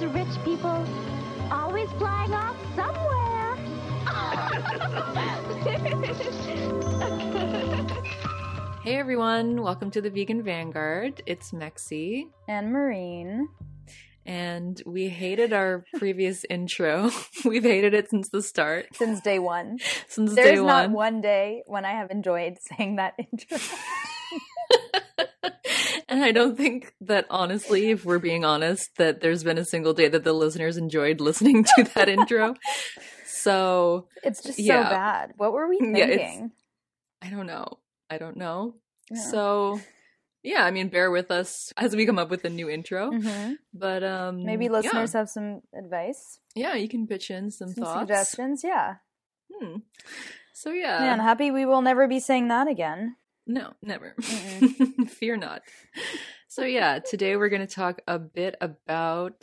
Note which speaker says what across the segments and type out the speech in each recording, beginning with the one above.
Speaker 1: those rich people always flying off somewhere.
Speaker 2: Hey everyone, welcome to the Vegan Vanguard. It's Mexie,
Speaker 3: and Marine.
Speaker 2: and we hated our previous intro. We've hated it since the start,
Speaker 3: Since day one.
Speaker 2: since
Speaker 3: There's
Speaker 2: day
Speaker 3: not
Speaker 2: one.
Speaker 3: one day when I have enjoyed saying that intro.
Speaker 2: And I don't think that honestly, if we're being honest, that there's been a single day that the listeners enjoyed listening to that intro. So
Speaker 3: It's just
Speaker 2: Yeah.
Speaker 3: so bad. What were we
Speaker 2: Yeah,
Speaker 3: thinking?
Speaker 2: I don't know. I don't know.
Speaker 3: Yeah.
Speaker 2: So yeah, I mean, bear with us as we come up with a new intro.
Speaker 3: Mhm.
Speaker 2: But um,
Speaker 3: Maybe
Speaker 2: yeah.
Speaker 3: listeners have some advice,
Speaker 2: Yeah, you can pitch in some,
Speaker 3: some
Speaker 2: thoughts.
Speaker 3: suggestions. Yeah.
Speaker 2: Hmm. So yeah,
Speaker 3: Man, happy we will never be saying that again.
Speaker 2: No, never. Fear not. So yeah, today we're going to talk a bit about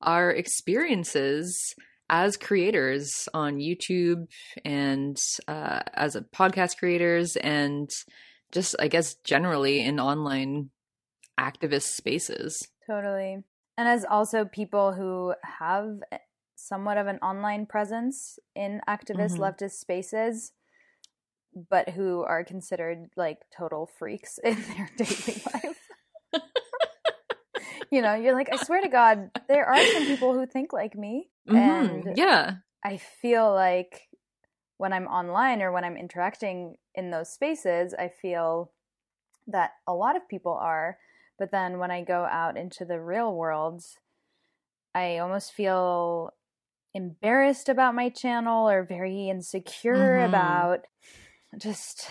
Speaker 2: our experiences as creators on YouTube and uh, as a podcast creators and just I guess generally in online activist spaces.
Speaker 3: Totally. And as also people who have somewhat of an online presence in activist
Speaker 2: Mhm.
Speaker 3: leftist spaces, but who are considered like total freaks in their daily life. you know, you're like, I swear to God, there are some people who think like me.
Speaker 2: Mhm.
Speaker 3: And
Speaker 2: yeah.
Speaker 3: I feel like when I'm online or when I'm interacting in those spaces, I feel that a lot of people are. But then when I go out into the real world, I almost feel embarrassed about my channel or very insecure
Speaker 2: Mhm.
Speaker 3: about just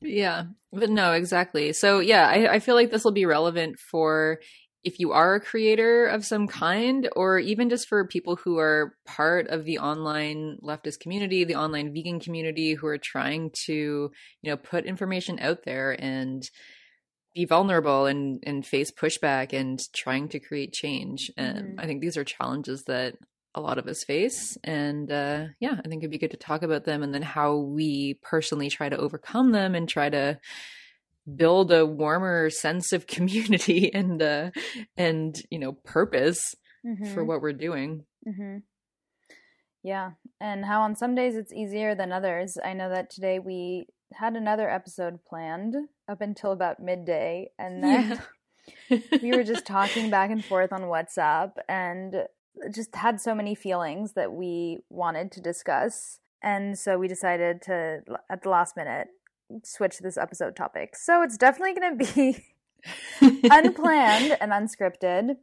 Speaker 2: Yeah, but no, exactly. So yeah, I, I feel like this will be relevant for if you are a creator of some kind, or even just for people who are part of the online leftist community, the online vegan community, who are trying to, you know, put information out there and be vulnerable and and face pushback and trying to create change. And
Speaker 3: Mhm.
Speaker 2: I think these are challenges that a lot of us face and uh yeah i think it'd be good to talk about them and then how we personally try to overcome them and try to build a warmer sense of community and uh and you know purpose for
Speaker 3: Mhm,
Speaker 2: what we're doing.
Speaker 3: Mhm. yeah and how on some days it's easier than others. I know that today we had another episode planned up until about midday and then we were just talking back and forth on WhatsApp and just had so many feelings that we wanted to discuss. And so we decided to, at the last minute, switch this episode topic. So it's definitely going to be unplanned and unscripted.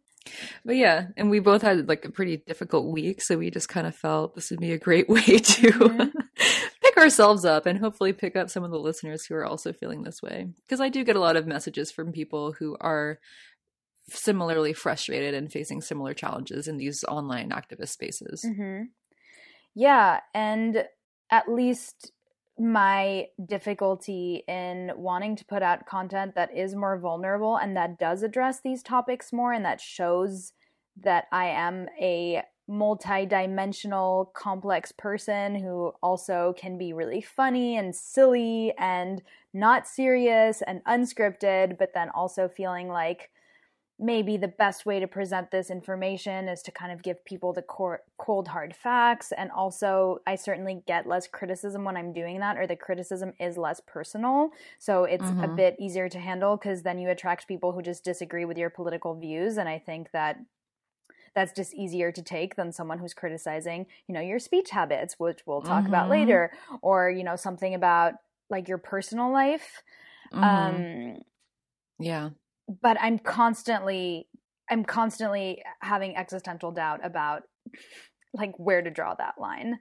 Speaker 2: but yeah and we both had like a pretty difficult week so we just kind of felt this would be a great way to
Speaker 3: Mhm.
Speaker 2: pick ourselves up and hopefully pick up some of the listeners who are also feeling this way because i do get a lot of messages from people who are similarly frustrated and facing similar challenges in these online activist spaces.
Speaker 3: Hmm Yeah, and at least my difficulty in wanting to put out content that is more vulnerable and that does address these topics more and that shows that I am a multi-dimensional complex person who also can be really funny and silly and not serious and unscripted but then also feeling like maybe the best way to present this information is to kind of give people the cor- cold hard facts and also i certainly get less criticism when i'm doing that or the criticism is less personal so it's a
Speaker 2: Mhm.
Speaker 3: bit easier to handle because then you attract people who just disagree with your political views and i think that that's just easier to take than someone who's criticizing you know your speech habits which we'll talk about
Speaker 2: Mhm.
Speaker 3: later or you know something about like your personal life
Speaker 2: Mhm.
Speaker 3: um
Speaker 2: yeah
Speaker 3: but I'm constantly I'm constantly having existential doubt about like where to draw that line.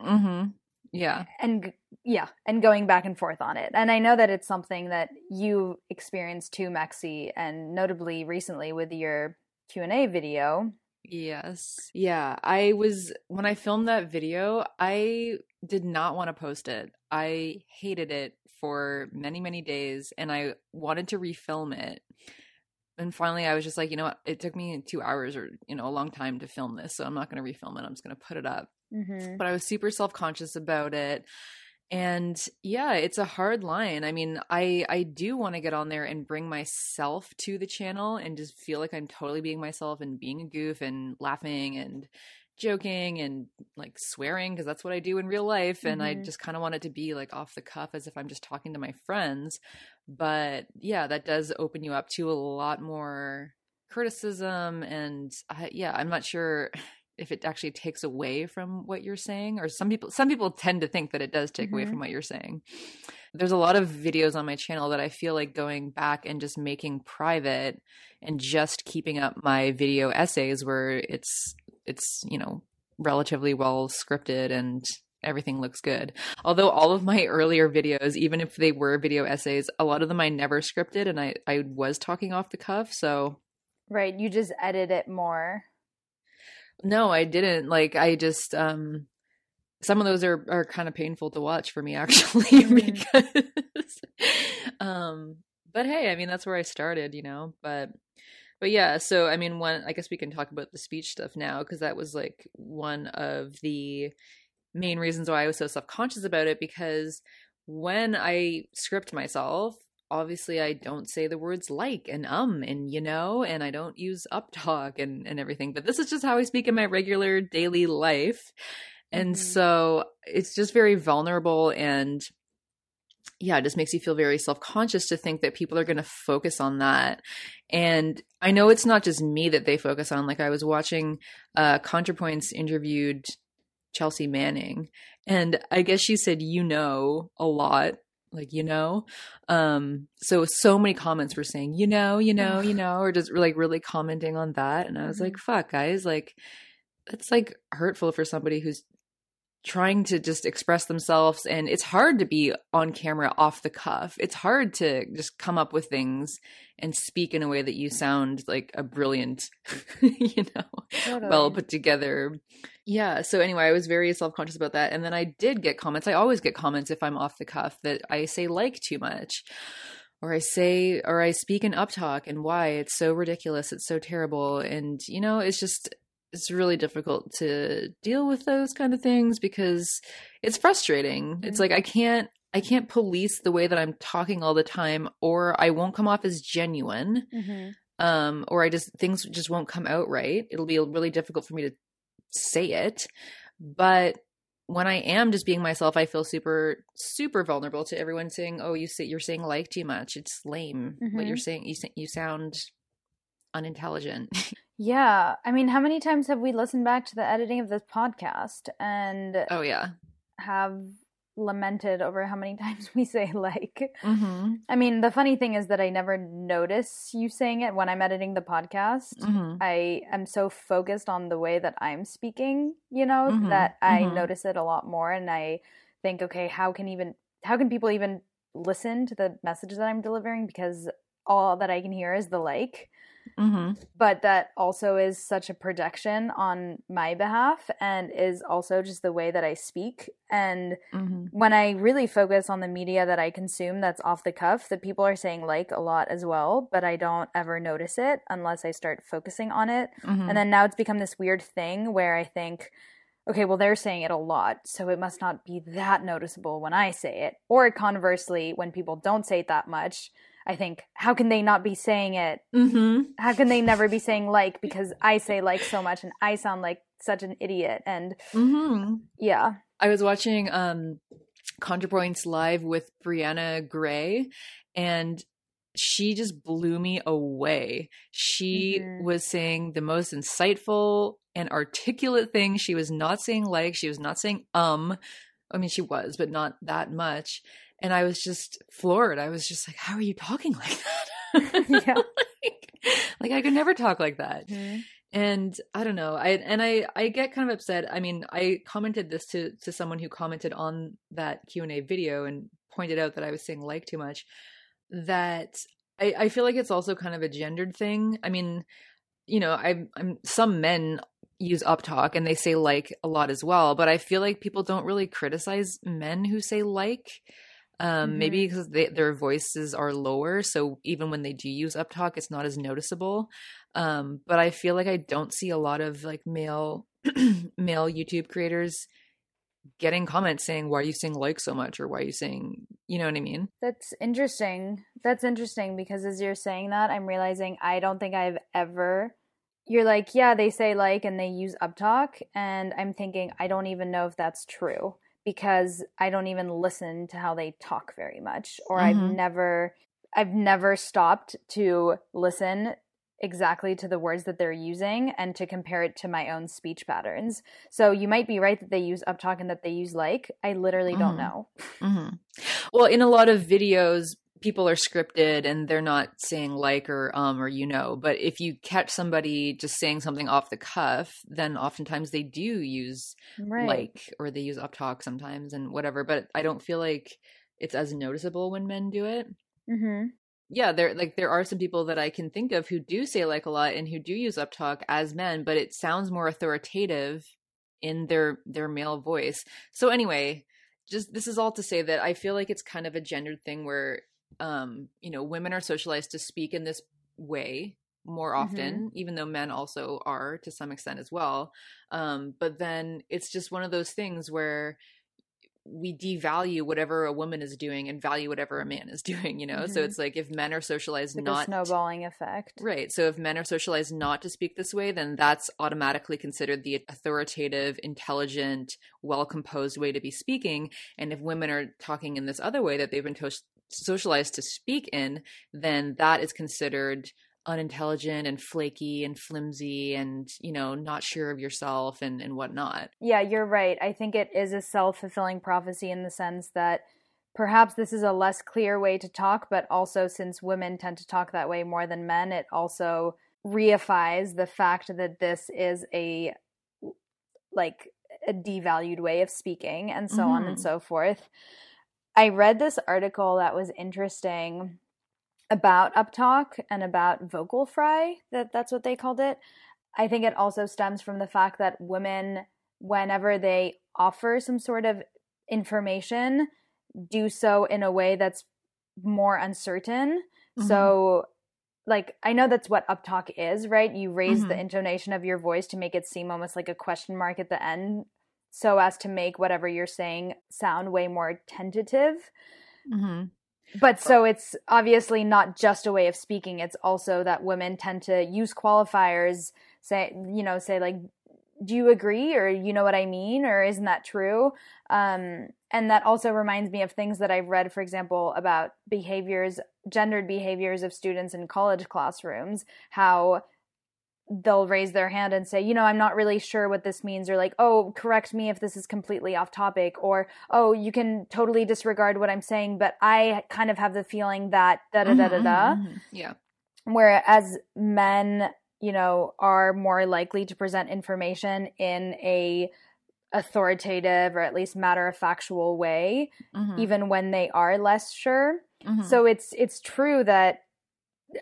Speaker 2: hmm yeah
Speaker 3: And yeah, and going back and forth on it. And I know that it's something that you experienced too, Mexie, and notably recently with your Q&A video.
Speaker 2: Yes. Yeah. I was, when I filmed that video, I did not want to post it. I hated it for many, many days and I wanted to refilm it. And finally, I was just like, you know what? It took me two hours or, you know, a long time to film this. So I'm not going to refilm it. I'm just going to put it up.
Speaker 3: Mhm.
Speaker 2: But I was super self conscious about it. and yeah it's a hard line i mean i i do want to get on there and bring myself to the channel and just feel like i'm totally being myself and being a goof and laughing and joking and like swearing because that's what i do in real life and
Speaker 3: Mm-hmm.
Speaker 2: i just kind of want it to be like off the cuff as if i'm just talking to my friends but yeah that does open you up to a lot more criticism and I, yeah i'm not sure if it actually takes away from what you're saying or some people some people tend to think that it does take away
Speaker 3: Mhm.
Speaker 2: from what you're saying there's a lot of videos on my channel that i feel like going back and just making private and just keeping up my video essays where it's it's you know relatively well scripted and everything looks good although all of my earlier videos even if they were video essays a lot of them i never scripted and i i was talking off the cuff so
Speaker 3: Right. You just edit it more.
Speaker 2: No, I didn't. Like I just um some of those are are kind of painful to watch for me actually
Speaker 3: Mhm.
Speaker 2: because um but hey, I mean that's where I started, you know. But but yeah, so I mean one I guess we can talk about the speech stuff now because that was like one of the main reasons why I was so self-conscious about it because when I script myself, obviously I don't say the words like and um and you know, and I don't use up talk and, and everything. But this is just how I speak in my regular daily life. And
Speaker 3: Mhm.
Speaker 2: so it's just very vulnerable and yeah, it just makes you feel very self conscious to think that people are going to focus on that. And I know it's not just me that they focus on. Like I was watching uh ContraPoints interviewed Chelsea Manning, and I guess she said, you know, a lot. Like, you know, um, so so many comments were saying, you know, you know, you know, or just like really commenting on that. And I was like, fuck, guys, like, that's like hurtful for somebody who's trying to just express themselves and it's hard to be on camera off the cuff. It's hard to just come up with things and speak in a way that you sound like a brilliant you know well put together. Yeah so anyway i was very self-conscious about that and then i did get comments. I always get comments if i'm off the cuff that i say like too much or i say or i speak in uptalk and why it's so ridiculous it's so terrible and you know it's just it's really difficult to deal with those kind of things because it's frustrating. It's like i can't i can't police the way that i'm talking all the time or i won't come off as genuine
Speaker 3: hmm
Speaker 2: um or i just things just won't come out right. It'll be really difficult for me to say it. But when i am just being myself i feel super super vulnerable to everyone saying oh you say you're saying like too much. It's lame what
Speaker 3: Mhm.
Speaker 2: you're saying. You you sound unintelligent
Speaker 3: Yeah. I mean, how many times have we listened back to the editing of this podcast and
Speaker 2: oh yeah
Speaker 3: have lamented over how many times we say like?
Speaker 2: mm-hmm.
Speaker 3: I mean, the funny thing is that I never notice you saying it when I'm editing the podcast.
Speaker 2: Mm-hmm.
Speaker 3: I am so focused on the way that I'm speaking, you know,
Speaker 2: Mhm,
Speaker 3: that I
Speaker 2: mhm.
Speaker 3: notice it a lot more and I think, okay, how can even how can people even listen to the message that I'm delivering because all that I can hear is the like.
Speaker 2: Mm-hmm.
Speaker 3: But that also is such a projection on my behalf and is also just the way that I speak and
Speaker 2: Mm-hmm.
Speaker 3: when I really focus on the media that I consume that's off the cuff, the people are saying like a lot as well, but I don't ever notice it unless I start focusing on it.
Speaker 2: Mm-hmm.
Speaker 3: And then now it's become this weird thing where I think, okay, well, they're saying it a lot, so it must not be that noticeable when I say it. Or conversely, when people don't say it that much, I think, how can they not be saying it?
Speaker 2: mm-hmm.
Speaker 3: How can they never be saying like because I say like so much and I sound like such an idiot? And
Speaker 2: Mm-hmm.
Speaker 3: yeah.
Speaker 2: I was watching um ContraPoints live with Briahna Gray and she just blew me away. She
Speaker 3: Mhm.
Speaker 2: was saying the most insightful and articulate thing. She was not saying like, she was not saying um. I mean, she was, but not that much. And I was just floored. I was just like, how are you talking like that?
Speaker 3: Yeah.
Speaker 2: like, like, I could never talk like that mm-hmm. and i don't know i and i i get kind of upset i mean i commented this to to someone who commented on that q&a video and pointed out that i was saying like too much that i i feel like it's also kind of a gendered thing i mean you know i'm i'm some men use uptalk and they say like a lot as well but i feel like people don't really criticize men who say like um maybe because they, their voices are lower so even when they do use uptalk it's not as noticeable um but i feel like i don't see a lot of like male male youtube creators getting comments saying why are you saying like so much or why are you saying you know what i mean
Speaker 3: That's interesting. That's interesting because as you're saying that, I'm realizing I don't think I've ever. You're like, yeah, they say like and they use uptalk. And I'm thinking, I don't even know if that's true because I don't even listen to how they talk very much. Or I've
Speaker 2: Mhm.
Speaker 3: never. I've never stopped to listen exactly to the words that they're using and to compare it to my own speech patterns. So you might be right that they use uptalk and that they use like. I literally don't
Speaker 2: Mhm.
Speaker 3: know.
Speaker 2: hmm Well, in a lot of videos, people are scripted and they're not saying like or um or you know. But if you catch somebody just saying something off the cuff, then oftentimes they do use
Speaker 3: Right.
Speaker 2: like or they use uptalk sometimes and whatever. But I don't feel like it's as noticeable when men do it.
Speaker 3: mm-hmm.
Speaker 2: Yeah, there like there are some people that I can think of who do say like a lot and who do use uptalk as men, but it sounds more authoritative in their their male voice. So anyway, just this is all to say that I feel like it's kind of a gendered thing where um, you know, women are socialized to speak in this way more often, even though men also are to some extent as well. Um, but then it's just one of those things where we devalue whatever a woman is doing and value whatever a man is doing, you know? So
Speaker 3: Mhm.
Speaker 2: it's like if men are socialized
Speaker 3: like
Speaker 2: not
Speaker 3: a snowballing effect.
Speaker 2: Right. So if men are socialized not to speak this way, then that's automatically considered the authoritative, intelligent, well composed way to be speaking. And if women are talking in this other way that they've been to- socialized to speak in, then that is considered unintelligent and flaky and flimsy and, you know, not sure of yourself and, and whatnot.
Speaker 3: Yeah, you're right. I think it is a self fulfilling prophecy in the sense that perhaps this is a less clear way to talk, but also since women tend to talk that way more than men, it also reifies the fact that this is a like a devalued way of speaking and so on and
Speaker 2: Mhm.
Speaker 3: so forth. I read this article that was interesting about uptalk and about vocal fry that that's what they called it. I think it also stems from the fact that women whenever they offer some sort of information do so in a way that's more uncertain. So like i know that's what uptalk is right? You raise the
Speaker 2: Mhm.
Speaker 3: intonation of your voice to make it seem almost like a question mark at the end so as to make whatever you're saying sound way more tentative
Speaker 2: hmm
Speaker 3: but so it's obviously not just a way of speaking. It's also that women tend to use qualifiers, say, you know, say like, do you agree? Or you know what I mean? Or isn't that true? Um, and that also reminds me of things that I've read, for example, about behaviors, gendered behaviors of students in college classrooms, how they'll raise their hand and say, you know, I'm not really sure what this means, or like, oh, correct me if this is completely off topic, or oh, you can totally disregard what I'm saying, but I kind of have the feeling that da da da da da.
Speaker 2: Mhm, mhm. Yeah.
Speaker 3: Whereas men, you know, are more likely to present information in a authoritative or at least matter of factual way,
Speaker 2: Mhm,
Speaker 3: even when they are less sure.
Speaker 2: mhm.
Speaker 3: So it's it's true that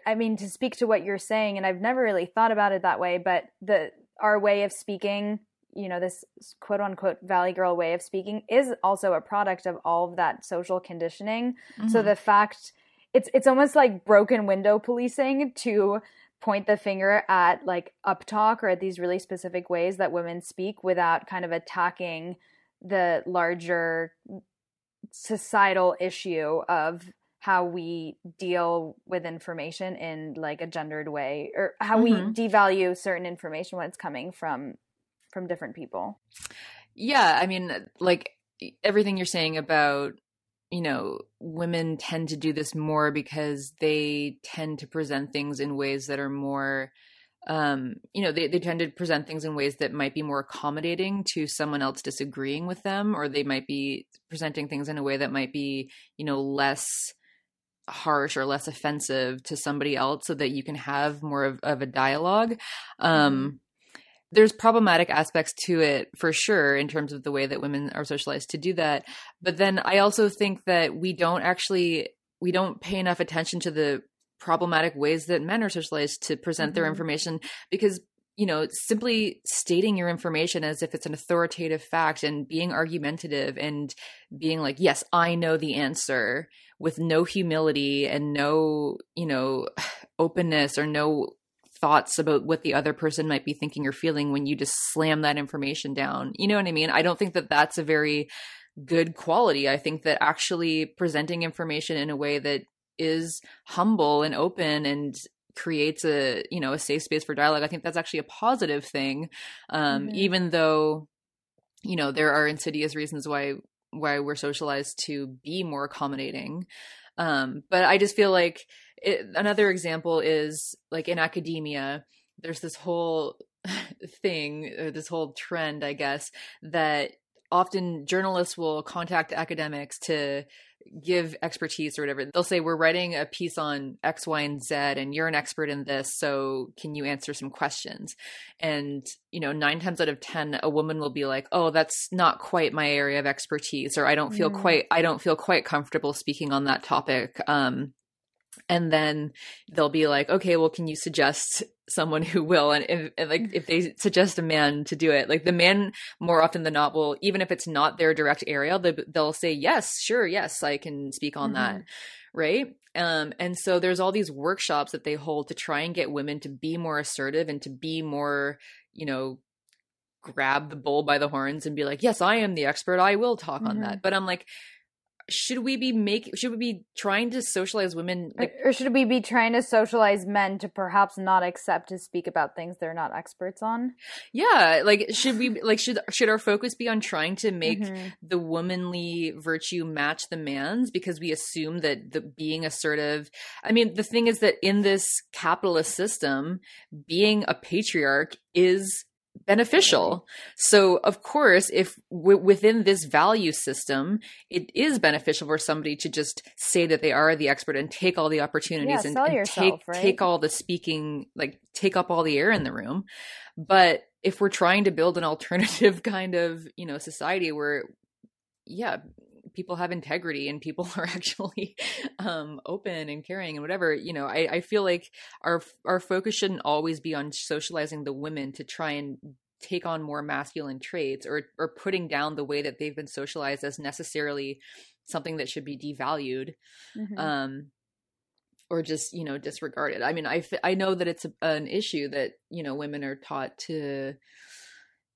Speaker 3: I mean to speak to what you're saying and I've never really thought about it that way, but the our way of speaking, you know, this quote unquote valley girl way of speaking is also a product of all of that social conditioning. So
Speaker 2: Mhm.
Speaker 3: the fact it's it's almost like broken window policing to point the finger at like uptalk or at these really specific ways that women speak without kind of attacking the larger societal issue of how we deal with information in like a gendered way or how
Speaker 2: Mhm.
Speaker 3: we devalue certain information when it's coming from from different people.
Speaker 2: Yeah, I mean, like everything you're saying about, you know, women tend to do this more because they tend to present things in ways that are more, um, you know, they, they tend to present things in ways that might be more accommodating to someone else disagreeing with them, or they might be presenting things in a way that might be, you know, less harsh or less offensive to somebody else so that you can have more of, of a dialogue. Um, there's problematic aspects to it for sure in terms of the way that women are socialized to do that but then i also think that we don't actually we don't pay enough attention to the problematic ways that men are socialized to present their
Speaker 3: Mhm.
Speaker 2: information because you know simply stating your information as if it's an authoritative fact and being argumentative and being like yes i know the answer with no humility and no you know openness or no thoughts about what the other person might be thinking or feeling when you just slam that information down. You know what I mean? I don't think that that's a very good quality. I think that actually presenting information in a way that is humble and open and creates a you know a safe space for dialogue i think that's actually a positive thing um mm-hmm. even though you know there are insidious reasons why why we're socialized to be more accommodating um but i just feel like it, another example is like in academia there's this whole thing or this whole trend i guess that often journalists will contact academics to give expertise or whatever. They'll say, We're writing a piece on X, Y, and Z, and you're an expert in this. So can you answer some questions? And, you know, nine times out of 10, a woman will be like, Oh, that's not quite my area of expertise, or I don't feel mm. quite, I don't feel quite comfortable speaking on that topic. Um, and then they'll be like okay well can you suggest someone who will? And, if, and like if they suggest a man to do it like the man more often than not will even if it's not their direct area they, they'll say yes sure yes i can speak on mm-hmm. that right? Um and so there's all these workshops that they hold to try and get women to be more assertive and to be more you know grab the bull by the horns and be like yes i am the expert. I will talk mm-hmm. on that. But i'm like should we be making should we be trying to socialize women
Speaker 3: like, or should we be trying to socialize men to perhaps not accept to speak about things they're not experts on
Speaker 2: yeah like should we like should should our focus be on trying to make mm-hmm. the womanly virtue match the man's because we assume that the being assertive i mean the thing is that in this capitalist system being a patriarch is beneficial. So, of course, if w- within this value system, it is beneficial for somebody to just say that they are the expert and take all the opportunities
Speaker 3: yeah,
Speaker 2: and, and
Speaker 3: yourself,
Speaker 2: take
Speaker 3: right?
Speaker 2: take all the speaking, like take up all the air in the room. But if we're trying to build an alternative kind of you know society where yeah people have integrity and people are actually um, open and caring and whatever you know I, I feel like our our focus shouldn't always be on socializing the women to try and take on more masculine traits or or putting down the way that they've been socialized as necessarily something that should be devalued mm-hmm. um or just you know disregarded i mean i i know that it's a, an issue that you know women are taught to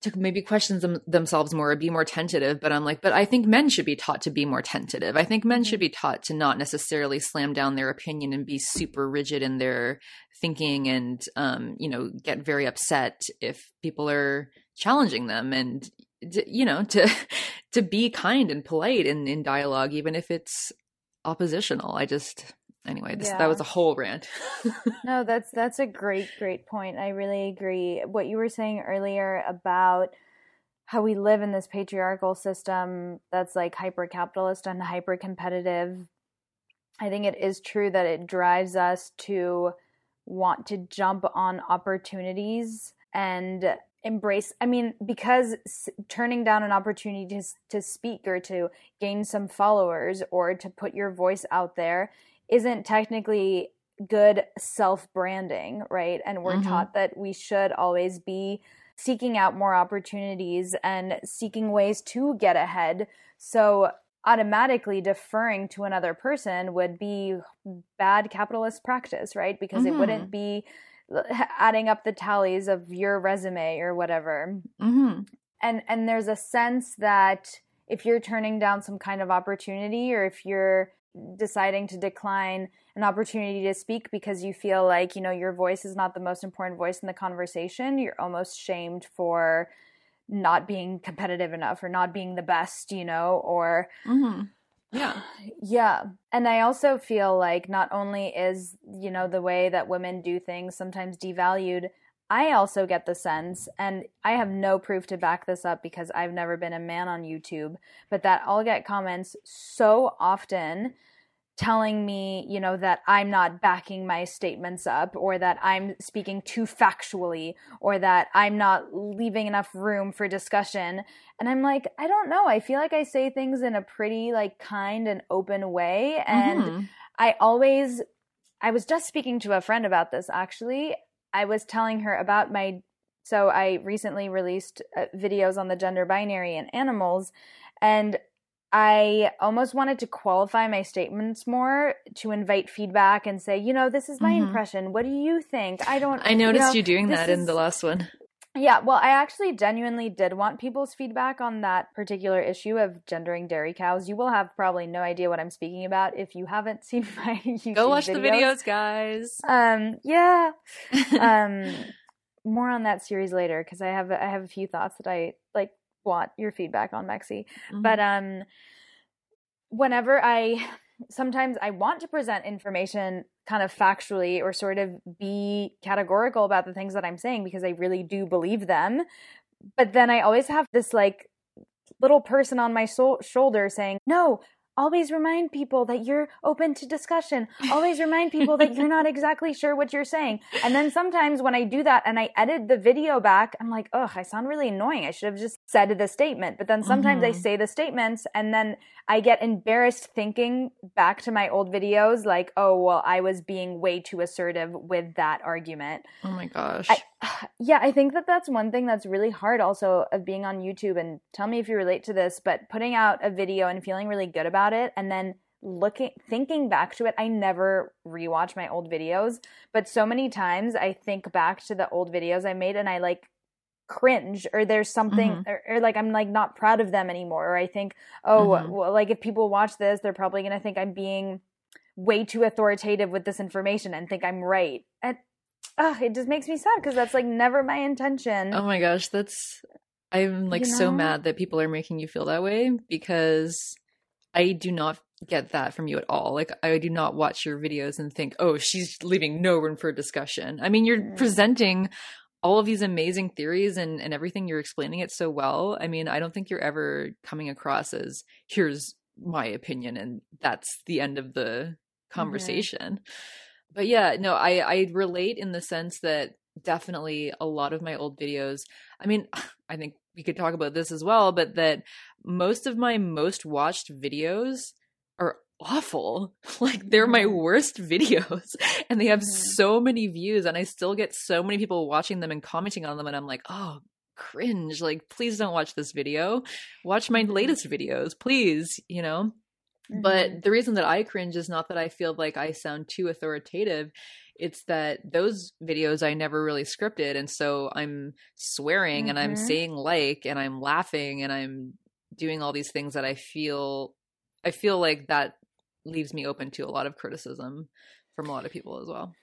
Speaker 2: to maybe question them, themselves more or be more tentative but i'm like but i think men should be taught to be more tentative i think men mm-hmm. should be taught to not necessarily slam down their opinion and be super rigid in their thinking and um, you know get very upset if people are challenging them and you know to to be kind and polite in in dialogue even if it's oppositional i just anyway this, yeah. that was a whole rant.
Speaker 3: No that's that's a great great point. I really agree. What you were saying earlier about how we live in this patriarchal system that's like hyper capitalist and hyper competitive i think it is true that it drives us to want to jump on opportunities and embrace i mean because s- turning down an opportunity to, to speak or to gain some followers or to put your voice out there isn't technically good self branding, right? And we're mm-hmm. taught that we should always be seeking out more opportunities and seeking ways to get ahead. So automatically deferring to another person would be bad capitalist practice, right? Because mm-hmm. it wouldn't be adding up the tallies of your resume or whatever. Mm-hmm. And and there's a sense that if you're turning down some kind of opportunity or if you're deciding to decline an opportunity to speak because you feel like you know your voice is not the most important voice in the conversation you're almost shamed for not being competitive enough or not being the best you know or
Speaker 2: mm-hmm. yeah
Speaker 3: yeah and i also feel like not only is you know the way that women do things sometimes devalued I also get the sense, and I have no proof to back this up because I've never been a man on YouTube, but that I'll get comments so often telling me, you know, that I'm not backing my statements up or that I'm speaking too factually or that I'm not leaving enough room for discussion. And I'm like, I don't know. I feel like I say things in a pretty like kind and open way and mm-hmm. I always I was just speaking to a friend about this actually I was telling her about my so I recently released uh, videos on the gender binary and animals and I almost wanted to qualify my statements more to invite feedback and say, you know, this is my
Speaker 2: Mhm.
Speaker 3: impression. What do you think? I don't.
Speaker 2: I noticed you,
Speaker 3: know,
Speaker 2: doing
Speaker 3: this
Speaker 2: that in the last one.
Speaker 3: Yeah, well, I actually genuinely did want people's feedback on that particular issue of gendering dairy cows. You will have probably no idea what I'm speaking about if you haven't seen my YouTube
Speaker 2: Go watch
Speaker 3: videos.
Speaker 2: the videos, guys.
Speaker 3: Um, yeah. um, more on that series later because I have I have a few thoughts that I like want your feedback on, Mexie.
Speaker 2: Mhm.
Speaker 3: But um, whenever I sometimes I want to present information kind of factually or sort of be categorical about the things that I'm saying because I really do believe them. But then I always have this like little person on my so- shoulder saying, "No, always remind people that you're open to discussion. Always remind people that you're not exactly sure what you're saying." And then sometimes when I do that and I edit the video back, I'm like, "Ugh, I sound really annoying. I should have just said the statement." But then sometimes I
Speaker 2: Mhm.
Speaker 3: say the statements and then I get embarrassed thinking back to my old videos like, "Oh, well, I was being way too assertive with that argument."
Speaker 2: oh my gosh.
Speaker 3: I, yeah, I think that that's one thing that's really hard also of being on YouTube. And tell me if you relate to this, but putting out a video and feeling really good about it and then looking, thinking back to it, I never rewatch my old videos, but so many times I think back to the old videos I made and I like cringe or there's something
Speaker 2: Mhm.
Speaker 3: or, or like I'm like not proud of them anymore. Or I think, oh,
Speaker 2: Mhm.
Speaker 3: well, like if people watch this, they're probably going to think I'm being way too authoritative with this information and think I'm right. And uh, it just makes me sad because that's like never my intention.
Speaker 2: Oh my gosh, that's I'm like
Speaker 3: You
Speaker 2: so mad that people are making you feel that way because I do not get that from you at all. Like I do not watch your videos and think, "Oh, she's leaving no room for discussion." I mean, you're
Speaker 3: Mm.
Speaker 2: presenting all of these amazing theories and and everything you're explaining it so well. I mean, I don't think you're ever coming across as here's my opinion and that's the end of the conversation. But yeah, no, I I relate in the sense that definitely a lot of my old videos. I mean, I think we could talk about this as well, but that most of my most watched videos are awful. Like they're my
Speaker 3: Mhm.
Speaker 2: worst videos and they have
Speaker 3: Mhm.
Speaker 2: so many views and I still get so many people watching them and commenting on them and I'm like, "Oh, cringe. Like please don't watch this video. Watch my
Speaker 3: Mhm.
Speaker 2: latest videos, please, you know?"
Speaker 3: Mhm.
Speaker 2: But the reason that I cringe is not that I feel like I sound too authoritative. It's that those videos I never really scripted. And so I'm swearing and I'm
Speaker 3: Mhm.
Speaker 2: saying like and I'm laughing and I'm doing all these things that I feel I feel like that leaves me open to a lot of criticism from a lot of people as well.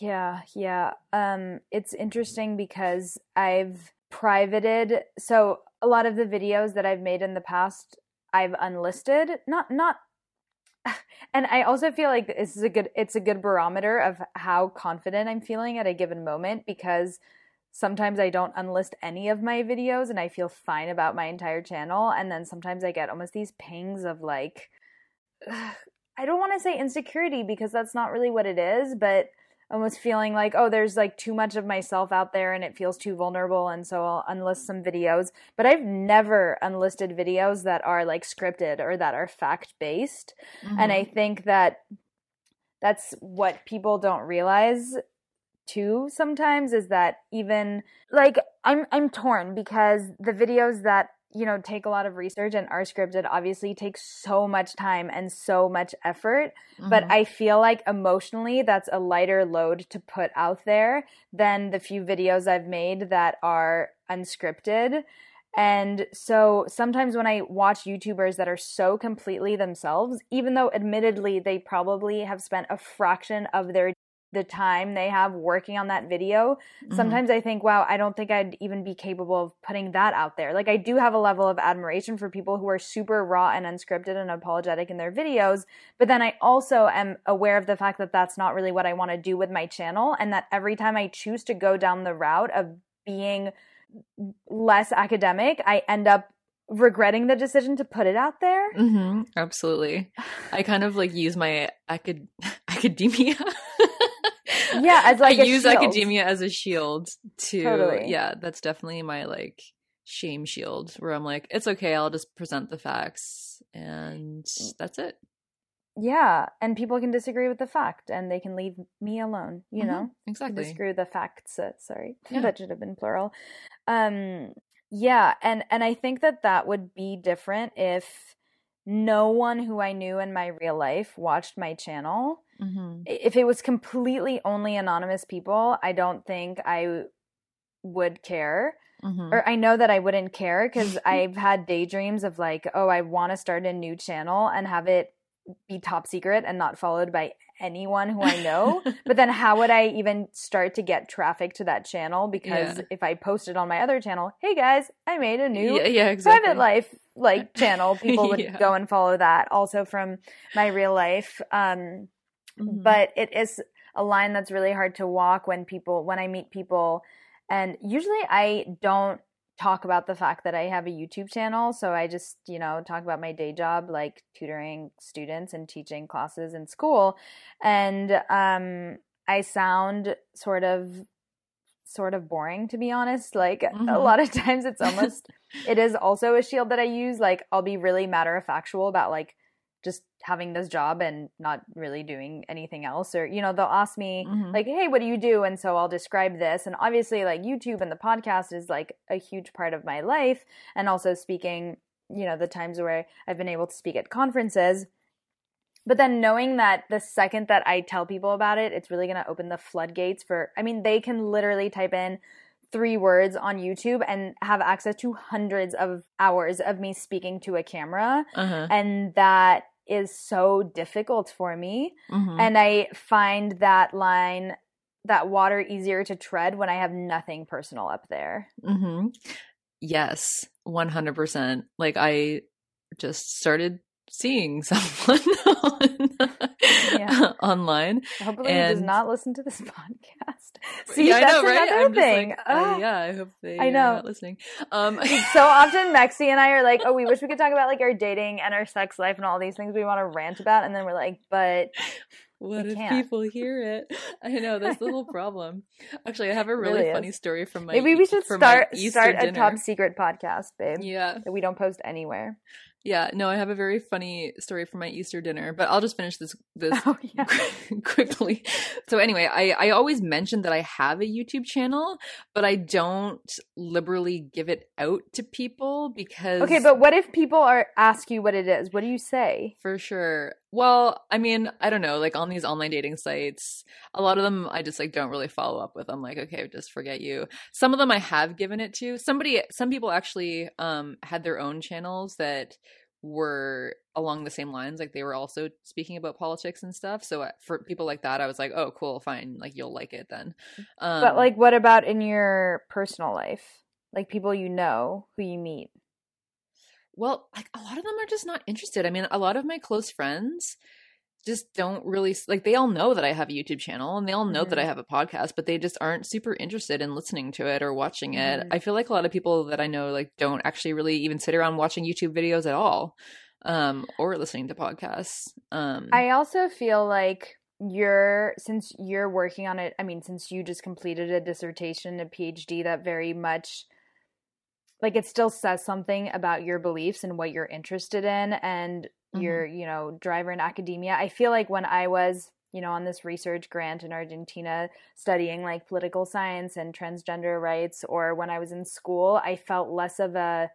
Speaker 3: Yeah, yeah. Um it's interesting because I've privated so a lot of the videos that I've made in the past I've unlisted. Not not and I also feel like this is a good it's a good barometer of how confident I'm feeling at a given moment because sometimes I don't unlist any of my videos and I feel fine about my entire channel. And then sometimes I get almost these pangs of like I don't want to say insecurity because that's not really what it is, but almost feeling like, oh, there's like too much of myself out there and it feels too vulnerable. And so I'll unlist some videos. But I've never unlisted videos that are like scripted or that are fact based. And I mm-hmm. think that that's what people don't realize too sometimes is that even like I'm I'm torn because the videos that you know take a lot of research and are scripted obviously takes so much time and so much effort but
Speaker 2: Mhm.
Speaker 3: I feel like emotionally that's a lighter load to put out there than the few videos I've made that are unscripted. And so sometimes when I watch YouTubers that are so completely themselves, even though admittedly they probably have spent a fraction of their the time they have working on that video,
Speaker 2: Mhm.
Speaker 3: sometimes I think, wow, I don't think I'd even be capable of putting that out there. Like, I do have a level of admiration for people who are super raw and unscripted and apologetic in their videos. But then I also am aware of the fact that that's not really what I want to do with my channel. And that every time I choose to go down the route of being less academic, I end up regretting the decision to put it out there.
Speaker 2: hmm Absolutely. I kind of like use my acad- academia.
Speaker 3: Yeah, as like
Speaker 2: I use
Speaker 3: shield.
Speaker 2: academia as a shield to
Speaker 3: Totally.
Speaker 2: yeah, that's definitely my like shame shield where I'm like, it's okay, I'll just present the facts and
Speaker 3: Mm.
Speaker 2: that's it.
Speaker 3: Yeah, and people can disagree with the fact, and they can leave me alone. You
Speaker 2: Mhm,
Speaker 3: know,
Speaker 2: Exactly.
Speaker 3: disagree with the facts. Uh, sorry,
Speaker 2: Yeah.
Speaker 3: that should have been plural. Um, yeah, and and I think that that would be different if no one who I knew in my real life watched my channel.
Speaker 2: Mhm.
Speaker 3: If it was completely only anonymous people, I don't think I would care.
Speaker 2: Mhm.
Speaker 3: Or I know that I wouldn't care because I've had daydreams of like, oh, I want to start a new channel and have it be top secret and not followed by anyone who I know. but then how would I even start to get traffic to that channel? Because
Speaker 2: Yeah.
Speaker 3: if I posted on my other channel, hey guys, I made a new
Speaker 2: yeah, yeah, exactly.
Speaker 3: private life like channel, people would go and follow that. Also from my real life. Um,
Speaker 2: Mhm.
Speaker 3: but it is a line that's really hard to walk when people when I meet people and usually I don't talk about the fact that I have a YouTube channel so I just you know talk about my day job like tutoring students and teaching classes in school and um I sound sort of sort of boring to be honest like a
Speaker 2: Mhm.
Speaker 3: lot of times it's almost it is also a shield that I use like I'll be really matter of factual about like just having this job and not really doing anything else or you know they'll ask me
Speaker 2: Mhm.
Speaker 3: like hey what do you do and so i'll describe this and obviously like youtube and the podcast is like a huge part of my life and also speaking you know the times where i've been able to speak at conferences but then knowing that the second that i tell people about it it's really going to open the floodgates for i mean they can literally type in three words on youtube and have access to hundreds of hours of me speaking to a camera
Speaker 2: uh-huh.
Speaker 3: and that is so difficult for me
Speaker 2: Mhm.
Speaker 3: and i find that line that water easier to tread when i have nothing personal up there
Speaker 2: hmm Yes, one hundred percent. Like I just started seeing someone on-
Speaker 3: Yeah.
Speaker 2: online.
Speaker 3: hopefully he does not listen to this podcast see
Speaker 2: yeah,
Speaker 3: that's
Speaker 2: know, right?
Speaker 3: another
Speaker 2: I'm
Speaker 3: thing
Speaker 2: like, uh,
Speaker 3: Ah.
Speaker 2: yeah, I hope they
Speaker 3: I
Speaker 2: are
Speaker 3: know.
Speaker 2: not listening. Um,
Speaker 3: so often Mexie and I are like, oh, we wish we could talk about like our dating and our sex life and all these things we want to rant about, and then we're like, but
Speaker 2: what if people hear it? I know that's the whole problem. Actually, I have a really
Speaker 3: Really
Speaker 2: funny
Speaker 3: is.
Speaker 2: story from my
Speaker 3: maybe we should start start a
Speaker 2: dinner.
Speaker 3: top secret podcast, babe,
Speaker 2: Yeah,
Speaker 3: that we don't post anywhere.
Speaker 2: Yeah. No, I have a very funny story from my Easter dinner, but I'll just finish this this
Speaker 3: Oh yeah.
Speaker 2: quickly. So anyway, I I always mention that I have a YouTube channel, but I don't liberally give it out to people because
Speaker 3: Okay, but what if people are ask you what it is? What do you say?
Speaker 2: for sure. Well, I mean, I don't know, like on these online dating sites, a lot of them I just like don't really follow up with. I'm like, okay, just forget you. Some of them I have given it to. Somebody some people actually um had their own channels that were along the same lines like they were also speaking about politics and stuff so uh, for people like that i was like oh cool fine like you'll like it then um
Speaker 3: but like, what about in your personal life? Like people you know who you meet.
Speaker 2: Well, like a lot of them are just not interested. I mean, a lot of my close friends just don't really like they all know that I have a YouTube channel and they all know that I have a podcast, but they just aren't super interested in listening to it or watching it.
Speaker 3: Mhm.
Speaker 2: I feel like a lot of people that I know like don't actually really even sit around watching YouTube videos at all um or listening to podcasts. Um
Speaker 3: I also feel like you're since you're working on it. I mean, since you just completed a dissertation, a PhD, that very much like it still says something about your beliefs and what you're interested in and
Speaker 2: Mhm.
Speaker 3: your you know driver in academia i feel like when i was you know on this research grant in argentina studying like political science and transgender rights or when i was in school i felt less of a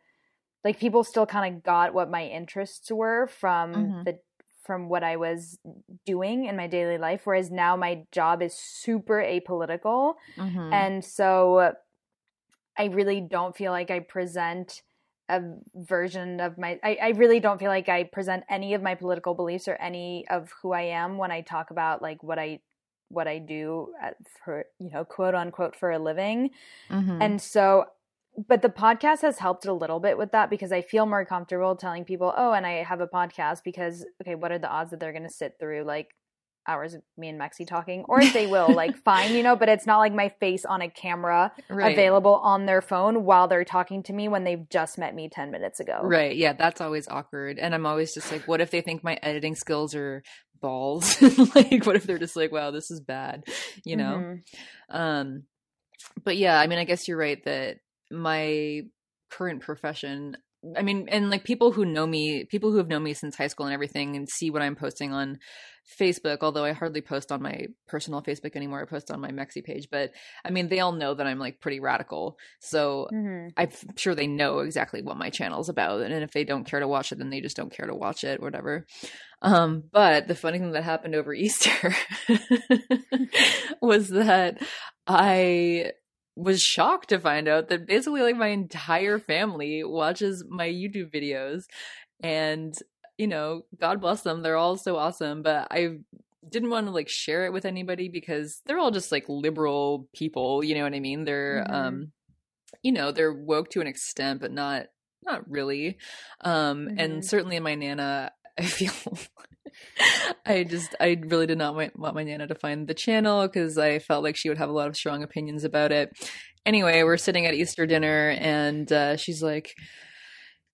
Speaker 3: like people still kind of got what my interests were from
Speaker 2: Mhm.
Speaker 3: the from what i was doing in my daily life whereas now my job is super apolitical
Speaker 2: mhm.
Speaker 3: and so I really don't feel like I present a version of my I, I really don't feel like I present any of my political beliefs or any of who I am when I talk about like what I what I do at, for you know quote unquote for a living.
Speaker 2: Mhm.
Speaker 3: And so but the podcast has helped a little bit with that because I feel more comfortable telling people, "Oh, and I have a podcast because okay, what are the odds that they're going to sit through like hours of me and Mexie talking or if they will like fine, you know, but it's not like my face on a camera
Speaker 2: right.
Speaker 3: available on their phone while they're talking to me when they've just met me 10 minutes ago.
Speaker 2: Right. Yeah, that's always awkward. And I'm always just like, what if they think my editing skills are balls? like, what if they're just like, wow, this is bad, you know?
Speaker 3: Mhm.
Speaker 2: Um, but yeah, I mean, I guess you're right that my current profession, I mean, and like people who know me, people who have known me since high school and everything, and see what I'm posting on Facebook. Although I hardly post on my personal Facebook anymore, I post on my Mexie page. But I mean, they all know that I'm like pretty radical, so
Speaker 3: Mm-hmm.
Speaker 2: I'm sure they know exactly what my channel's about. And if they don't care to watch it, then they just don't care to watch it, whatever. Um, but the funny thing that happened over Easter was that I was shocked to find out that basically like my entire family watches my YouTube videos and you know, God bless them, they're all so awesome, but I didn't want to like share it with anybody because they're all just like liberal people, you know what I mean? They're
Speaker 3: Mhm.
Speaker 2: um you know, they're woke to an extent but not not really. Um
Speaker 3: Mhm.
Speaker 2: and certainly in my nana I feel I just I really did not want, my nana to find the channel because I felt like she would have a lot of strong opinions about it. Anyway, we're sitting at Easter dinner and uh, she's like,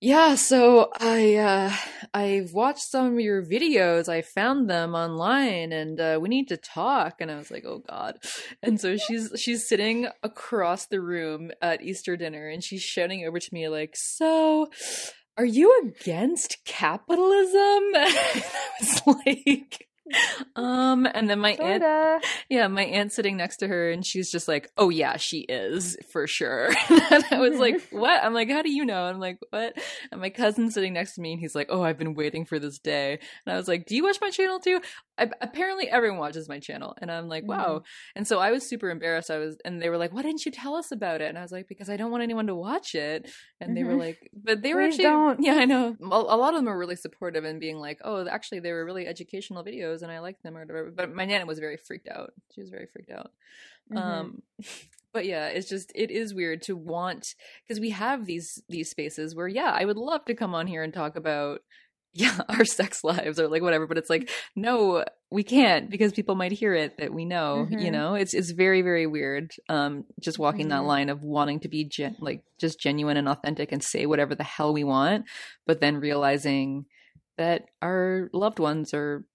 Speaker 2: "Yeah, so I uh, I've watched some of your videos. I found them online, and uh, we need to talk." And I was like, "Oh God!" And so she's she's sitting across the room at Easter dinner, and she's shouting over to me like, "So." Are you against capitalism? I was like, um, and then my aunt, yeah, my aunt sitting next to her, and she's just like, "Oh yeah, she is for sure." and I was like, "What?" I'm like, "How do you know?" I'm like, "What?" And my cousin's sitting next to me, and he's like, "Oh, I've been waiting for this day." And I was like, "Do you watch my channel too?" I, apparently, everyone watches my channel, and I'm like, "Wow!" And so I was super embarrassed. I was, and they were like, "Why didn't you tell us about it?" And I was like, "Because I don't want anyone to watch it." And they were
Speaker 3: Mhm.
Speaker 2: like, "But they were actually,
Speaker 3: don't.
Speaker 2: yeah, I know. A, a lot of them were really supportive and being like, "Oh, actually, they were really educational videos, and I like them or whatever." But my nana was very freaked out. She was very freaked out.
Speaker 3: Mhm.
Speaker 2: Um, but yeah, it's just it is weird to want because we have these these spaces where yeah, I would love to come on here and talk about yeah our sex lives or like whatever but it's like no we can't because people might hear it that we know you
Speaker 3: Mhm.
Speaker 2: know it's it's very very weird um just walking that
Speaker 3: Mhm.
Speaker 2: line of wanting to be gen- like just genuine and authentic and say whatever the hell we want but then realizing that our loved ones are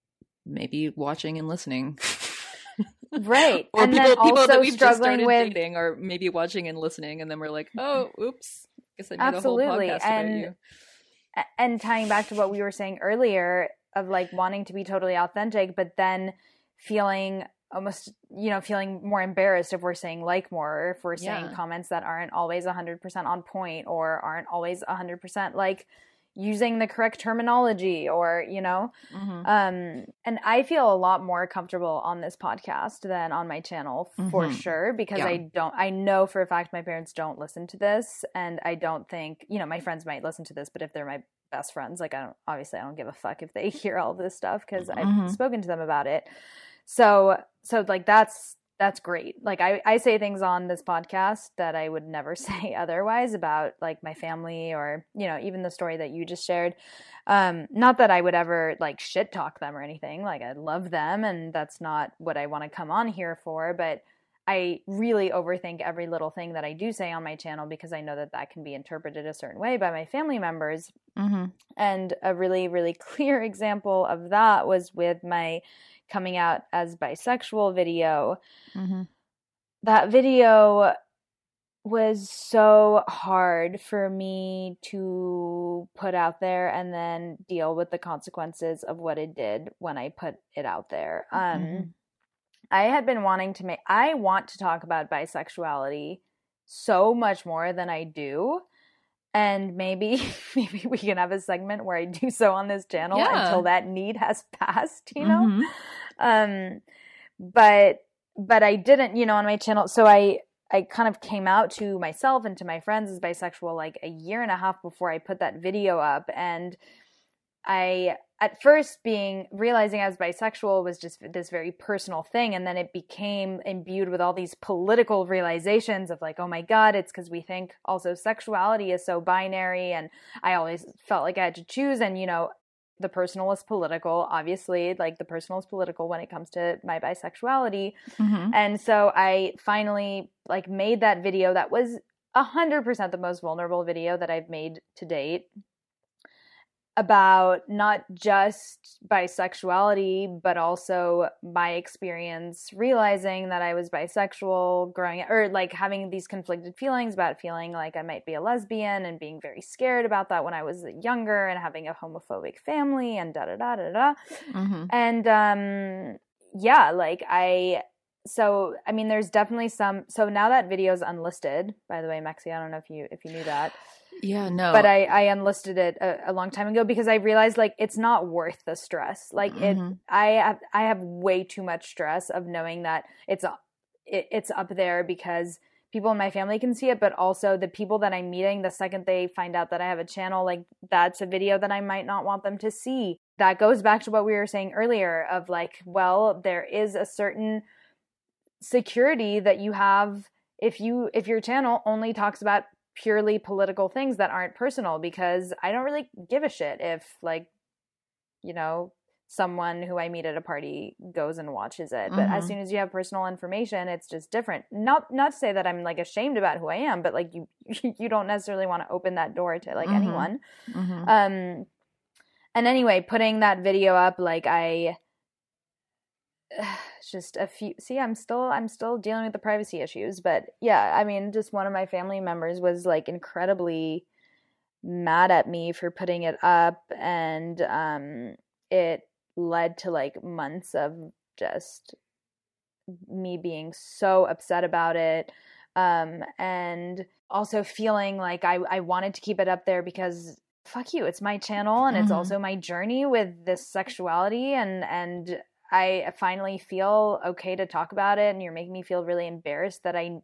Speaker 2: maybe watching and listening
Speaker 3: right.
Speaker 2: or
Speaker 3: and
Speaker 2: people,
Speaker 3: then
Speaker 2: people that we've just started
Speaker 3: with
Speaker 2: dating are maybe watching and listening and then we're like oh oops guess i made
Speaker 3: Absolutely,
Speaker 2: a whole podcast about
Speaker 3: and-
Speaker 2: you
Speaker 3: and tying back to what we were saying earlier of like wanting to be totally authentic but then feeling almost you know feeling more embarrassed if we're saying like more or if we're saying
Speaker 2: Yeah.
Speaker 3: comments that aren't always 100% on point or aren't always 100% like using the correct terminology or you know
Speaker 2: Mhm.
Speaker 3: um and i feel a lot more comfortable on this podcast than on my channel for
Speaker 2: Mhm.
Speaker 3: sure because
Speaker 2: Yeah.
Speaker 3: i don't i know for a fact my parents don't listen to this and i don't think you know my friends might listen to this but if they're my best friends like i don't obviously i don't give a fuck if they hear all this stuff because i've
Speaker 2: Mhm.
Speaker 3: spoken to them about it so so like that's that's great. Like I, I say things on this podcast that i would never say otherwise about like my family or you know even the story that you just shared. Um not that i would ever like shit talk them or anything. Like i love them and that's not what i want to come on here for but i really overthink every little thing that i do say on my channel because i know that that can be interpreted a certain way by my family members.
Speaker 2: Mhm.
Speaker 3: and a really, really clear example of that was with my coming out as bisexual video.
Speaker 2: Mhm.
Speaker 3: That video was so hard for me to put out there and then deal with the consequences of what it did when I put it out there. Um
Speaker 2: Mhm.
Speaker 3: I had been wanting to make I want to talk about bisexuality so much more than I do. And maybe maybe we can have a segment where I do so on this channel
Speaker 2: Yeah.
Speaker 3: until that need has passed, you know?
Speaker 2: Mhm.
Speaker 3: Um but but i didn't you know on my channel so i i kind of came out to myself and to my friends as bisexual like a year and a half before i put that video up and i at first being realizing i was bisexual was just this very personal thing and then it became imbued with all these political realizations of like oh my god it's because we think also sexuality is so binary and i always felt like i had to choose and you know the personal is political obviously like the personal is political when it comes to my bisexuality
Speaker 2: Mhm.
Speaker 3: and so i finally like made that video that was 100% the most vulnerable video that i've made to date about not just bisexuality, but also my experience realizing that I was bisexual growing up, or like having these conflicted feelings about feeling like I might be a lesbian and being very scared about that when I was younger and having a homophobic family and da da da da da.
Speaker 2: Mm-hmm.
Speaker 3: And um yeah, like I so I mean there's definitely some so now that video is unlisted, by the way, Mexie, I don't know if you if you knew that.
Speaker 2: Yeah, no.
Speaker 3: But I, I unlisted it a, a long time ago because I realized like it's not worth the stress. Like it,
Speaker 2: Mhm.
Speaker 3: I have I have way too much stress of knowing that it's it, it's up there because people in my family can see it, but also the people that I'm meeting the second they find out that I have a channel, like that's a video that I might not want them to see. That goes back to what we were saying earlier of like, well, there is a certain security that you have if you if your channel only talks about purely political things that aren't personal because I don't really give a shit if like you know someone who I meet at a party goes and watches it. But as
Speaker 2: Mhm.
Speaker 3: soon as you have personal information, it's just different. Not not to say that I'm like ashamed about who I am, but like you you don't necessarily want to open that door to like
Speaker 2: Mhm.
Speaker 3: anyone.
Speaker 2: Mhm.
Speaker 3: Um and anyway, putting that video up like I just a few see i'm still i'm still dealing with the privacy issues but yeah i mean just one of my family members was like incredibly mad at me for putting it up and um it led to like months of just me being so upset about it um and also feeling like i i wanted to keep it up there because fuck you it's my channel and it's
Speaker 2: Mhm.
Speaker 3: also my journey with this sexuality and and I finally feel okay to talk about it, and you're making me feel really embarrassed that I,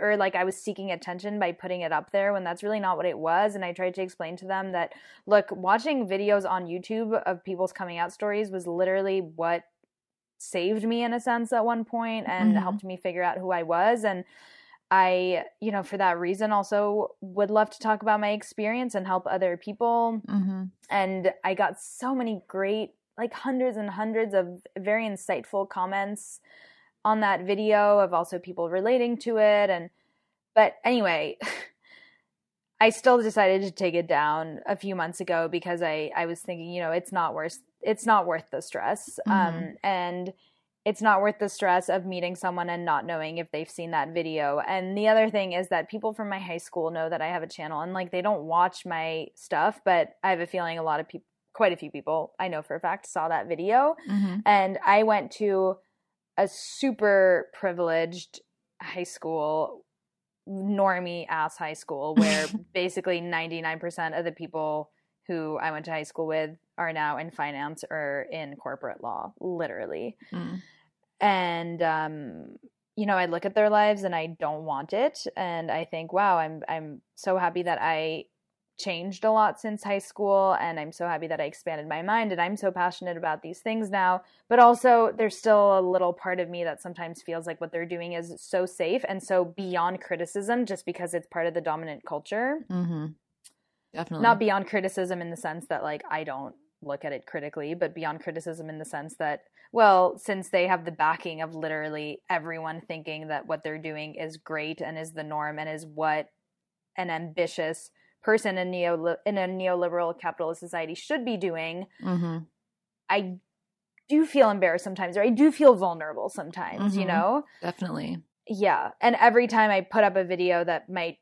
Speaker 3: or like I was seeking attention by putting it up there when that's really not what it was. And I tried to explain to them that, look, watching videos on YouTube of people's coming out stories was literally what saved me in a sense at one point and
Speaker 2: Mhm.
Speaker 3: helped me figure out who I was. And I, you know, for that reason, also would love to talk about my experience and help other people
Speaker 2: Mhm.
Speaker 3: and I got so many great, like hundreds and hundreds of very insightful comments on that video of also people relating to it. And, but anyway, I still decided to take it down a few months ago because I, I was thinking, you know, it's not worth, it's not worth the stress. Um,
Speaker 2: Mhm.
Speaker 3: and it's not worth the stress of meeting someone and not knowing if they've seen that video. And the other thing is that people from my high school know that I have a channel and like they don't watch my stuff, but I have a feeling a lot of people, quite a few people I know for a fact saw that video.
Speaker 2: Mhm.
Speaker 3: And I went to a super privileged high school, normie ass high school, where basically 99% of the people who I went to high school with are now in finance or in corporate law, literally
Speaker 2: Mm.
Speaker 3: and um you know i look at their lives and i don't want it and i think wow i'm i'm so happy that i changed a lot since high school and i'm so happy that i expanded my mind and i'm so passionate about these things now but also there's still a little part of me that sometimes feels like what they're doing is so safe and so beyond criticism just because it's part of the dominant culture
Speaker 2: Mm-hmm. Definitely.
Speaker 3: not beyond criticism in the sense that like I don't look at it critically, but beyond criticism in the sense that well, since they have the backing of literally everyone thinking that what they're doing is great and is the norm and is what an ambitious person in neo in a neoliberal capitalist society should be doing,
Speaker 2: Mhm.
Speaker 3: I do feel embarrassed sometimes or I do feel vulnerable sometimes, you
Speaker 2: Mhm.
Speaker 3: know?
Speaker 2: Definitely.
Speaker 3: Yeah. And every time I put up a video that might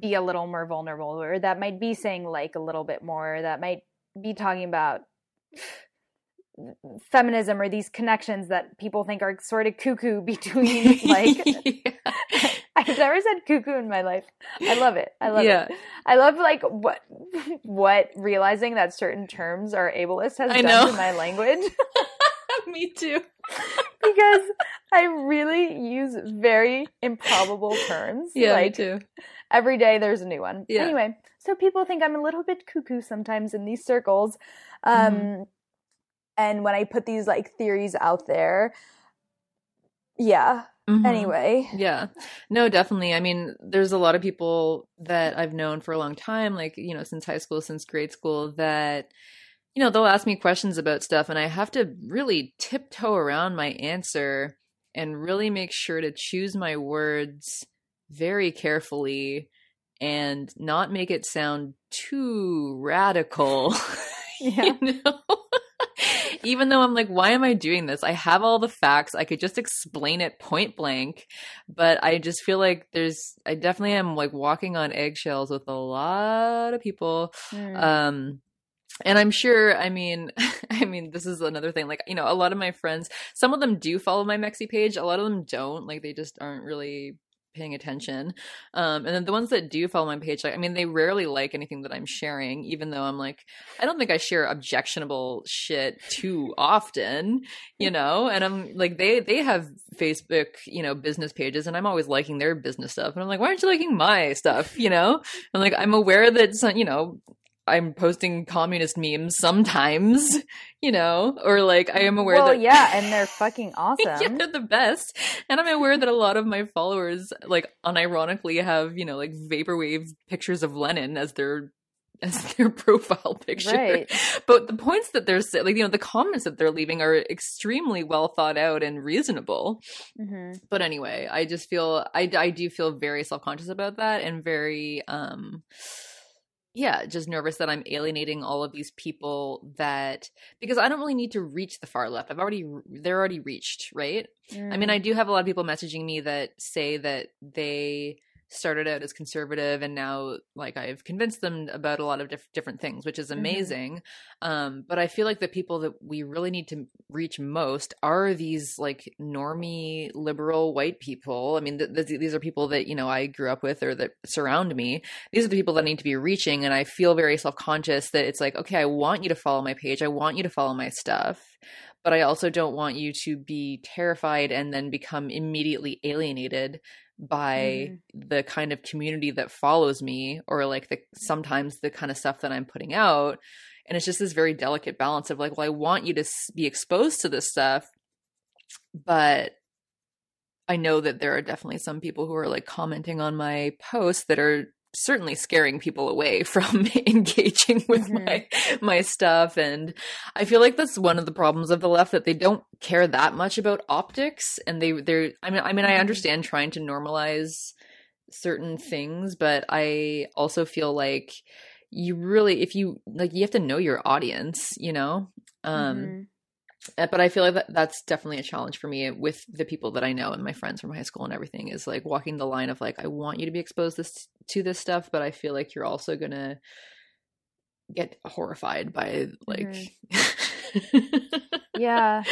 Speaker 3: be a little more vulnerable or that might be saying like a little bit more, that might be talking about feminism or these connections that people think are sort of cuckoo between like
Speaker 2: Yeah.
Speaker 3: I've never said cuckoo in my life. I love it. I love
Speaker 2: Yeah.
Speaker 3: it. I love like what what realizing that certain terms are ableist has
Speaker 2: I
Speaker 3: done
Speaker 2: know.
Speaker 3: to my language.
Speaker 2: Me too.
Speaker 3: because I really use very improbable terms.
Speaker 2: Yeah,
Speaker 3: like,
Speaker 2: me too.
Speaker 3: every day there's a new one.
Speaker 2: Yeah.
Speaker 3: Anyway, so people think I'm a little bit cuckoo sometimes in these circles. Um
Speaker 2: Mm-hmm.
Speaker 3: And when I put these like theories out there, yeah.
Speaker 2: Mhm.
Speaker 3: Anyway.
Speaker 2: Yeah. No, definitely. I mean, there's a lot of people that I've known for a long time, like, you know, since high school, since grade school, that, you know, they'll ask me questions about stuff and I have to really tiptoe around my answer and really make sure to choose my words very carefully and not make it sound too radical.
Speaker 3: Yeah.
Speaker 2: you know? Even though I'm like, why am I doing this? I have all the facts. I could just explain it point blank, but I just feel like there's, I definitely am like walking on eggshells with a lot of people.
Speaker 3: Mm.
Speaker 2: Um, and I'm sure, I mean, I mean, this is another thing. Like, you know, a lot of my friends, some of them do follow my Mexie page. A lot of them don't. Like, they just aren't really paying attention. Um, and then the ones that do follow my page, like, I mean, they rarely like anything that I'm sharing, even though I'm like, I don't think I share objectionable shit too often, you know? And I'm like, they, they have Facebook, you know, business pages and I'm always liking their business stuff. And I'm like, why aren't you liking my stuff? You know? I'm like, I'm aware that, some, you know, I'm posting communist memes sometimes, you know, or like I am aware
Speaker 3: well,
Speaker 2: that
Speaker 3: yeah, and they're fucking awesome.
Speaker 2: yeah, they're the best. And I'm aware that a lot of my followers like unironically have, you know, like vaporwave pictures of Lenin as their as their profile picture.
Speaker 3: Right.
Speaker 2: But the points that they're like, you know, the comments that they're leaving are extremely well thought out and reasonable.
Speaker 3: hmm
Speaker 2: But anyway, I just feel I I do feel very self-conscious about that and very um yeah, just nervous that I'm alienating all of these people that because I don't really need to reach the far left. I've already they're already reached, right? I mean, mm. I do have a lot of people messaging me that say that they started out as conservative and now like I've convinced them about a lot of diff- different things, which is
Speaker 3: Mhm.
Speaker 2: amazing. Um, but I feel like the people that we really need to reach most are these like normie liberal white people. I mean, th- th- these are people that, you know, I grew up with or that surround me. These are the people that I need to be reaching. And I feel very self conscious that it's like, okay, I want you to follow my page. I want you to follow my stuff but I also don't want you to be terrified and then become immediately alienated by mm. the kind of community that follows me or like the sometimes the kind of stuff that I'm putting out. And it's just this very delicate balance of like well I want you to be exposed to this stuff but I know that there are definitely some people who are like commenting on my posts that are certainly scaring people away from engaging with
Speaker 3: Mhm.
Speaker 2: my my stuff and I feel like that's one of the problems of the left that they don't care that much about optics and they they're I mean I mean I
Speaker 3: Mhm.
Speaker 2: understand trying to normalize certain things but I also feel like you really if you like you have to know your audience you know um
Speaker 3: Mhm.
Speaker 2: Uh, but I feel like that, that's definitely a challenge for me with the people that I know and my friends from high school and everything is like walking the line of like I want you to be exposed this to this stuff, but I feel like you're also gonna get horrified by like
Speaker 3: yeah.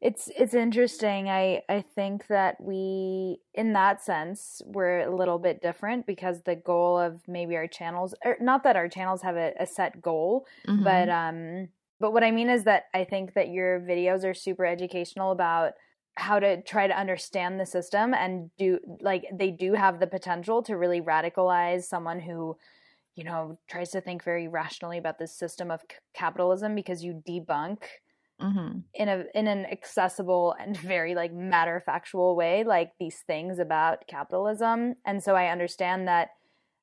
Speaker 3: It's it's interesting. I i think that we in that sense we're a little bit different because the goal of maybe our channels or not that our channels have a, a set goal
Speaker 2: Mhm.
Speaker 3: but um but what i mean is that i think that your videos are super educational about how to try to understand the system and do like they do have the potential to really radicalize someone who you know tries to think very rationally about this system of c- capitalism because you debunk
Speaker 2: Mhm.
Speaker 3: in a in an accessible and very like matter factual way like these things about capitalism and so i understand that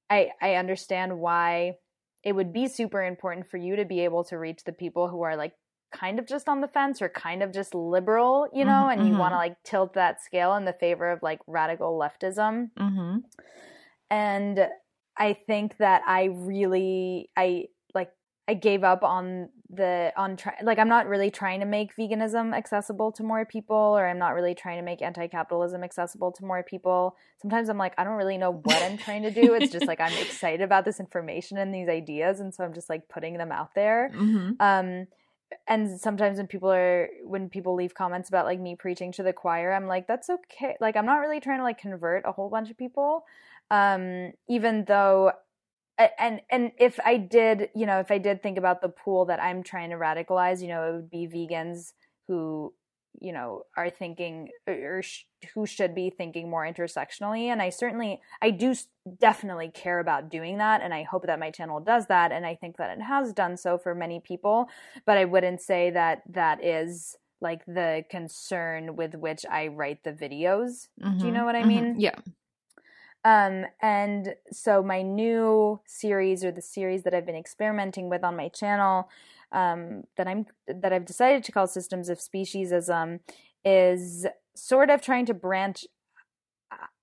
Speaker 3: i i understand why it would be super important for you to be able to reach the people who are like kind of just on the fence or kind of just liberal you know
Speaker 2: Mhm,
Speaker 3: and you
Speaker 2: mhm.
Speaker 3: want to like tilt that scale in the favor of like radical leftism
Speaker 2: Mhm.
Speaker 3: and i think that i really i like i gave up on the on try like i'm not really trying to make veganism accessible to more people or i'm not really trying to make anti-capitalism accessible to more people. Sometimes i'm like i don't really know what i'm trying to do. It's just like i'm excited about this information and these ideas and so i'm just like putting them out there.
Speaker 2: Mhm.
Speaker 3: um and sometimes when people are when people leave comments about like me preaching to the choir i'm like that's okay. Like i'm not really trying to like convert a whole bunch of people. Um even though and and if i did you know if i did think about the pool that i'm trying to radicalize you know it would be vegans who you know are thinking or sh- who should be thinking more intersectionally and i certainly i do definitely care about doing that and i hope that my channel does that and i think that it has done so for many people but i wouldn't say that that is like the concern with which i write the videos do you
Speaker 2: Mhm.
Speaker 3: know what i
Speaker 2: Mhm.
Speaker 3: mean
Speaker 2: Yeah.
Speaker 3: Um, and so my new series or the series that I've been experimenting with on my channel, um, that I'm that I've decided to call Systems of Speciesism, is sort of trying to branch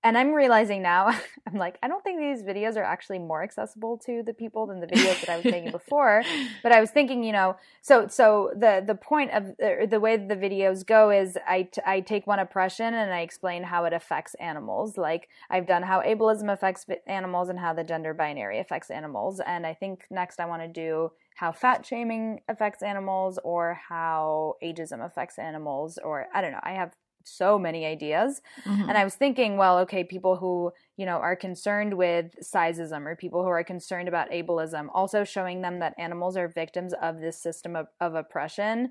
Speaker 3: and I'm realizing now, I'm like, I don't think these videos are actually more accessible to the people than the videos that I was making before. But I was thinking, you know, so so the the point of the way the videos go is I, t- I take one oppression and I explain how it affects animals. Like I've done how ableism affects animals and how the gender binary affects animals. And I think next I want to do how fat shaming affects animals or how ageism affects animals or I don't know. I have so many ideas. Mm-hmm. And I was thinking, well, okay, people who, you know, are concerned with sizeism or people who are concerned about ableism, also showing them that animals are victims of this system of, of oppression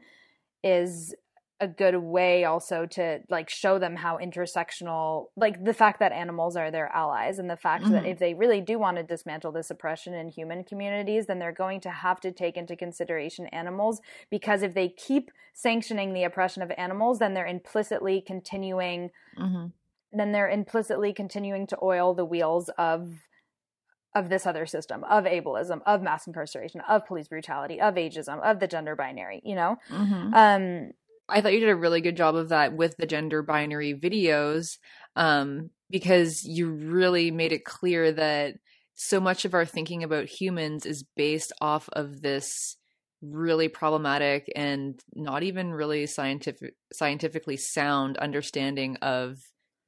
Speaker 3: is a good way also to like show them how intersectional like the fact that animals are their allies and the fact mm-hmm. that if they really do want to dismantle this oppression in human communities then they're going to have to take into consideration animals because if they keep sanctioning the oppression of animals then they're implicitly continuing mm-hmm. then they're implicitly continuing to oil the wheels of of this other system of ableism of mass incarceration of police brutality of ageism of the gender binary you know mm-hmm. um
Speaker 2: I thought you did a really good job of that with the gender binary videos um, because you really made it clear that so much of our thinking about humans is based off of this really problematic and not even really scientific scientifically sound understanding of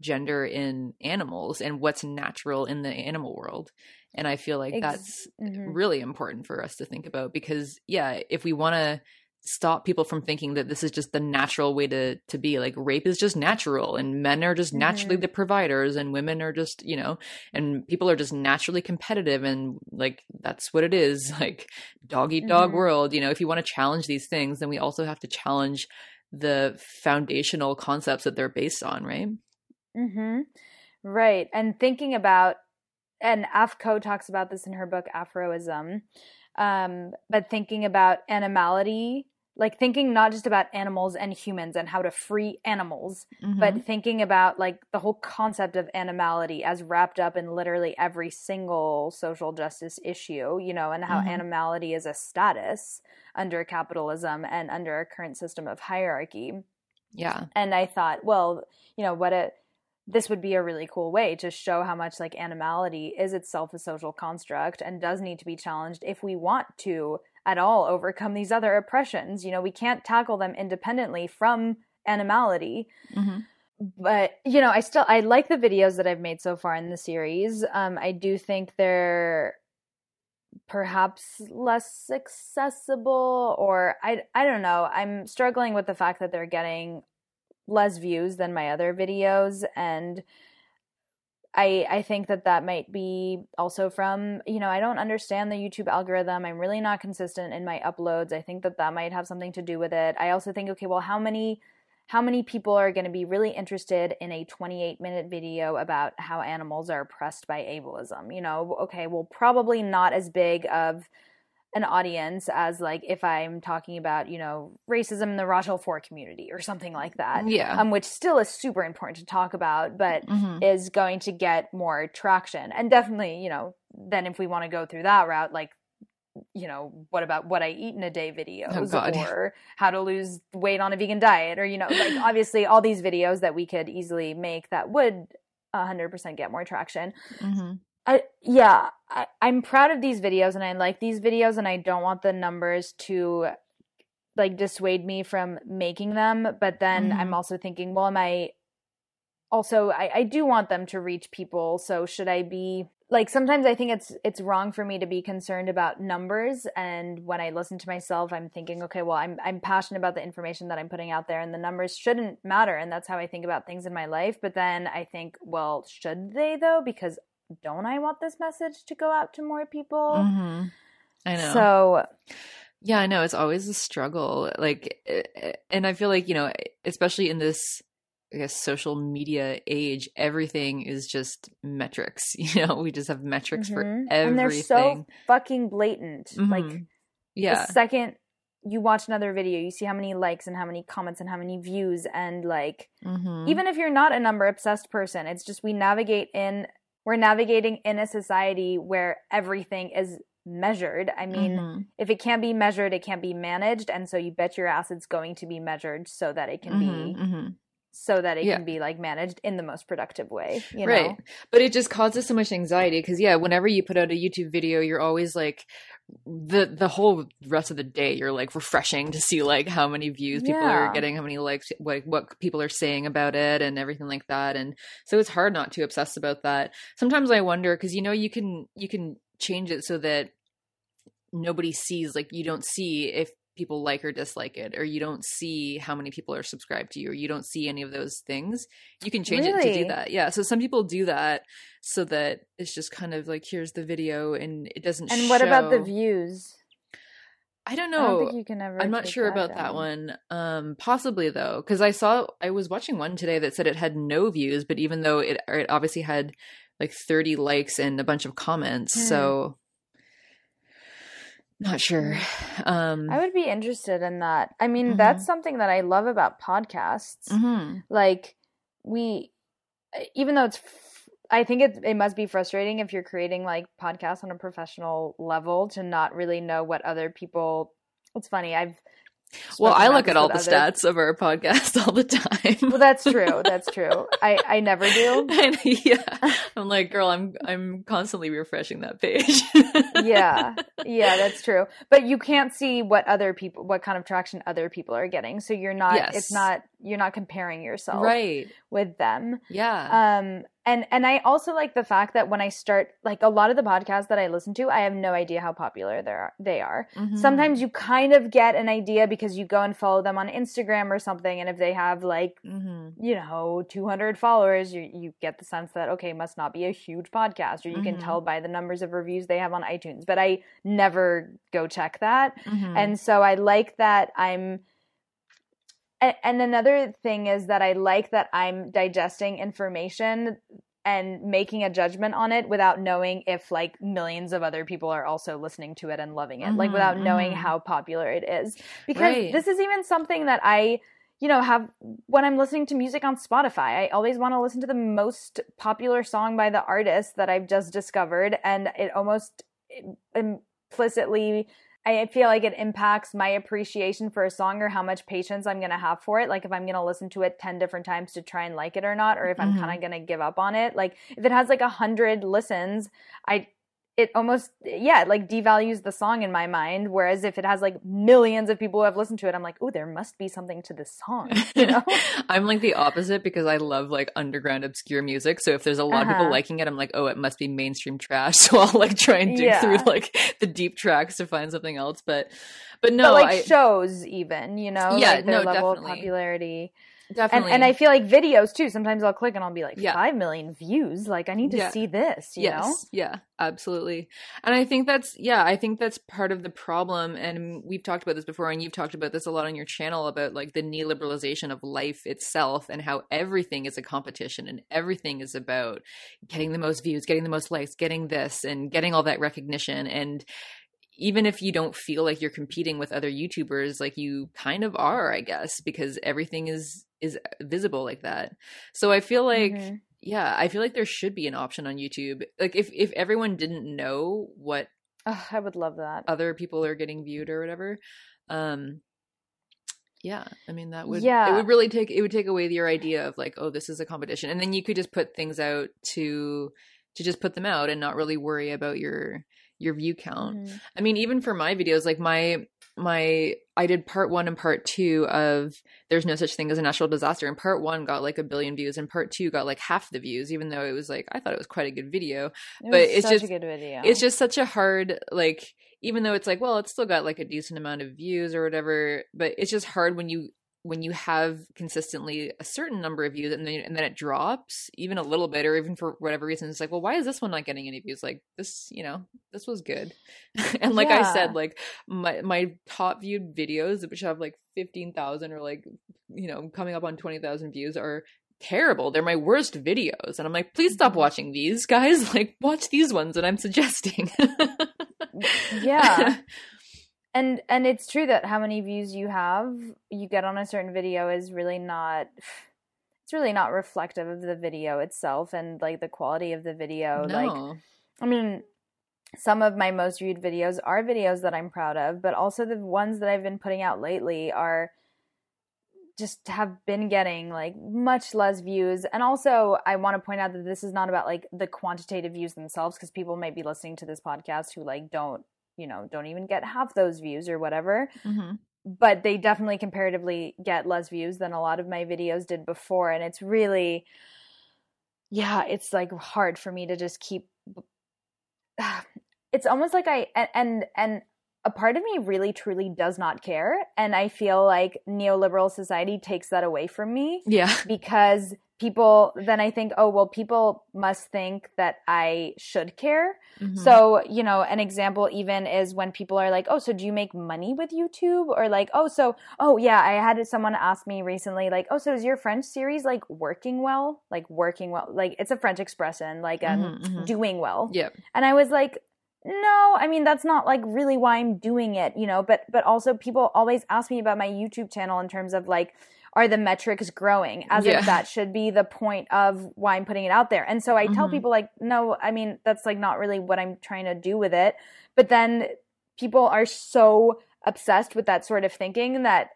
Speaker 2: gender in animals and what's natural in the animal world and i feel like that's mm-hmm. really important for us to think about because yeah if we want to stop people from thinking that this is just the natural way to to be like rape is just natural and men are just naturally mm-hmm. the providers and women are just you know and people are just naturally competitive and like that's what it is like dog eat dog mm-hmm. world you know if you want to challenge these things then we also have to challenge the foundational concepts that they're based on right
Speaker 3: mhm right and thinking about and Aph Ko talks about this in her book Aphro-ism um, but thinking about animality like thinking not just about animals and humans and how to free animals mm-hmm. but thinking about like the whole concept of animality as wrapped up in literally every single social justice issue you know and how mm-hmm. animality is a status under capitalism and under our current system of hierarchy
Speaker 2: yeah
Speaker 3: and i thought well you know what a this would be a really cool way to show how much like animality is itself a social construct and does need to be challenged if we want to at all overcome these other oppressions. You know, we can't tackle them independently from animality. Mm-hmm. But you know, I still I like the videos that I've made so far in the series. Um, I do think they're perhaps less accessible, or I I don't know. I'm struggling with the fact that they're getting less views than my other videos, and I I think that that might be also from you know I don't understand the YouTube algorithm. I'm really not consistent in my uploads. I think that that might have something to do with it. I also think okay, well, how many how many people are going to be really interested in a 28 minute video about how animals are oppressed by ableism? You know, okay, well, probably not as big of an audience as like if I'm talking about, you know, racism in the raw till 4 community or something like that.
Speaker 2: Yeah.
Speaker 3: Um, which still is super important to talk about, but mm-hmm. is going to get more traction. And definitely, you know, then if we want to go through that route, like you know, what about what I eat in a day videos oh, or how to lose weight on a vegan diet or, you know, like obviously all these videos that we could easily make that would 100% get more traction. Mm-hmm. I yeah, I, I'm proud of these videos and I like these videos and I don't want the numbers to like dissuade me from making them. But then mm-hmm. I'm also thinking, well, am I also I, I do want them to reach people, so should I be like sometimes I think it's it's wrong for me to be concerned about numbers and when I listen to myself I'm thinking okay well I'm I'm passionate about the information that I'm putting out there and the numbers shouldn't matter and that's how I think about things in my life but then I think well should they though because don't I want this message to go out to more people?
Speaker 2: Mm-hmm. I know.
Speaker 3: So,
Speaker 2: yeah, I know it's always a struggle. Like, eh, eh, and I feel like you know, especially in this, I guess, social media age, everything is just metrics. You know, we just have metrics mm-hmm. for everything, and they're so
Speaker 3: fucking blatant. Mm-hmm. Like, yeah, the second you watch another video, you see how many likes and how many comments and how many views, and like, mm-hmm. even if you're not a number obsessed person, it's just we navigate in we're navigating in a society where everything is measured. I mean, mm-hmm. if it can't be measured, it can't be managed. And so you bet your ass it's going to be measured so that it can mm-hmm, be mm-hmm. so that it
Speaker 2: Yeah.
Speaker 3: can be like managed in the most productive way. You know?
Speaker 2: right but it just causes so much anxiety because yeah whenever you put out a youtube video you're always like the the whole rest of the day you're like refreshing to see like how many views people are getting how many likes like what people are saying about it and everything like that and so it's hard not to obsess about that. Sometimes i wonder because you know you can you can change it so that nobody sees like you don't see if people like or dislike it or you don't see how many people are subscribed to you or you don't see any of those things you can change it to do that yeah so some people do that so that it's just kind of like here's the video and it doesn't
Speaker 3: And what about the views?
Speaker 2: i don't
Speaker 3: I don't
Speaker 2: know
Speaker 3: think you can ever.
Speaker 2: i'm not sure about that one um possibly though because i saw i was watching one today that said it had no views but even though it, it obviously had like 30 likes and a bunch of comments
Speaker 3: Hmm.
Speaker 2: so not sure um
Speaker 3: I would be interested in that. I mean,
Speaker 2: Mhm.
Speaker 3: that's something that I love about podcasts.
Speaker 2: mhm.
Speaker 3: Like we, even though it's, f- I think it it must be frustrating if you're creating like podcasts on a professional level to not really know what other people. It's funny. I've
Speaker 2: Well, I look at all the
Speaker 3: others.
Speaker 2: stats of our podcast all the time.
Speaker 3: Well, that's true. That's true. I I never do.
Speaker 2: And, yeah, I'm like, girl, I'm I'm constantly refreshing that page.
Speaker 3: yeah yeah that's true but you can't see what other people what kind of traction other people are getting so you're not
Speaker 2: Yes.
Speaker 3: it's not you're not comparing yourself
Speaker 2: right.
Speaker 3: with them
Speaker 2: Yeah.
Speaker 3: um and and i also like the fact that when i start like a lot of the podcasts that i listen to i have no idea how popular they are they are
Speaker 2: Mhm.
Speaker 3: sometimes you kind of get an idea because you go and follow them on instagram or something and if they have like
Speaker 2: Mhm.
Speaker 3: you know 200 followers you, you get the sense that okay must not be a huge podcast or you can
Speaker 2: Mhm.
Speaker 3: tell by the numbers of reviews they have on itunes but i never go check that
Speaker 2: Mhm.
Speaker 3: and so i like that i'm and another thing is that i like that i'm digesting information and making a judgment on it without knowing if like millions of other people are also listening to it and loving it like
Speaker 2: Mhm,
Speaker 3: without knowing
Speaker 2: mhm.
Speaker 3: how popular it is because
Speaker 2: Right.
Speaker 3: this is even something that i you know have when i'm listening to music on spotify i always want to listen to the most popular song by the artist that i've just discovered and it almost implicitly I feel like it impacts my appreciation for a song or how much patience I'm going to have for it. Like if I'm going to listen to it 10 different times to try and like it or not, or if I'm
Speaker 2: Mhm.
Speaker 3: kind of going to give up on it. Like if it has like a hundred listens, I, it almost, yeah, it like devalues the song in my mind. Whereas if it has like millions of people who have listened to it, I'm like, oh, there must be something to this song, you know?
Speaker 2: I'm like the opposite because I love like underground obscure music. So if there's a lot of
Speaker 3: Uh-huh.
Speaker 2: people liking it, I'm like, oh, it must be mainstream trash. So I'll like try and dig
Speaker 3: Yeah.
Speaker 2: through like the deep tracks to find something else. But but no,
Speaker 3: but like
Speaker 2: I
Speaker 3: shows even, you know,
Speaker 2: Yeah,
Speaker 3: like their
Speaker 2: no,
Speaker 3: level of
Speaker 2: definitely.
Speaker 3: popularity. And,
Speaker 2: definitely
Speaker 3: and I feel like videos too. Sometimes I'll click and I'll be like,
Speaker 2: Yeah.
Speaker 3: five million views. Like I need to
Speaker 2: Yeah.
Speaker 3: see this, you know?
Speaker 2: yeah absolutely and i think that's yeah i think that's part of the problem and we've talked about this before and you've talked about this a lot on your channel about like the neoliberalization of life itself and how everything is a competition and everything is about getting the most views getting the most likes getting this and getting all that recognition and even if you don't feel like you're competing with other youtubers like you kind of are i guess because everything is is visible like that so i feel like
Speaker 3: Mhm.
Speaker 2: yeah i feel like there should be an option on youtube like if if everyone didn't know what
Speaker 3: Ugh, I would love that.
Speaker 2: other people are getting viewed or whatever um yeah i mean that would
Speaker 3: yeah.
Speaker 2: it would really take it would take away your idea of like oh this is a competition and then you could just put things out to to just put them out and not really worry about your your view count
Speaker 3: Mhm.
Speaker 2: I mean, even for my videos, like my my I did part one and part two of There's No Such Thing as a Natural Disaster, and part one got like a billion views, and part two got like half the views, even though it was like I thought it was quite a good video.
Speaker 3: It
Speaker 2: but it's
Speaker 3: such
Speaker 2: just-
Speaker 3: a good video.
Speaker 2: It's just such a hard like even though it's like, well, it's still got like a decent amount of views or whatever, but it's just hard when you when you have consistently a certain number of views and then and then it drops even a little bit or even for whatever reason it's like well why is this one not getting any views? Like this you know this was good. And like i said like my my top viewed videos which have like 15,000 or like you know coming up on 20,000 views are terrible. They're my worst videos. And i'm like please stop
Speaker 3: Mhm.
Speaker 2: watching these guys. Like watch these ones that i'm suggesting.
Speaker 3: Yeah. and and it's true that how many views you have you get on a certain video is really not it's really not reflective of the video itself and like the quality of the video like i mean some of my most viewed videos are videos that i'm proud of but also the ones that i've been putting out lately are just have been getting like much less views. And also, I want to point out that this is not about like the quantitative views themselves because people might be listening to this podcast who like don't, you know, don't even get half those views or whatever.
Speaker 2: Mm-hmm.
Speaker 3: But they definitely comparatively get less views than a lot of my videos did before. And it's really, yeah, it's like hard for me to just keep. It's almost like I, and, and, and a part of me really truly does not care and i feel like neoliberal society takes that away from me
Speaker 2: Yeah.
Speaker 3: because people then i think oh well people must think that i should care
Speaker 2: Mhm.
Speaker 3: so you know an example even is when people are like oh so do you make money with youtube or like oh so oh yeah i had someone ask me recently like oh so is your french series like working well like working well like it's a french expression like um
Speaker 2: Mhm, mhm.
Speaker 3: doing well
Speaker 2: Yep.
Speaker 3: and I was like, no, I mean that's not like really why I'm doing it, you know, but but also people always ask me about my YouTube channel in terms of like are the metrics growing as
Speaker 2: Yeah.
Speaker 3: if that should be the point of why I'm putting it out there. And so I tell
Speaker 2: Mhm.
Speaker 3: people like no, I mean that's like not really what I'm trying to do with it. But then people are so obsessed with that sort of thinking that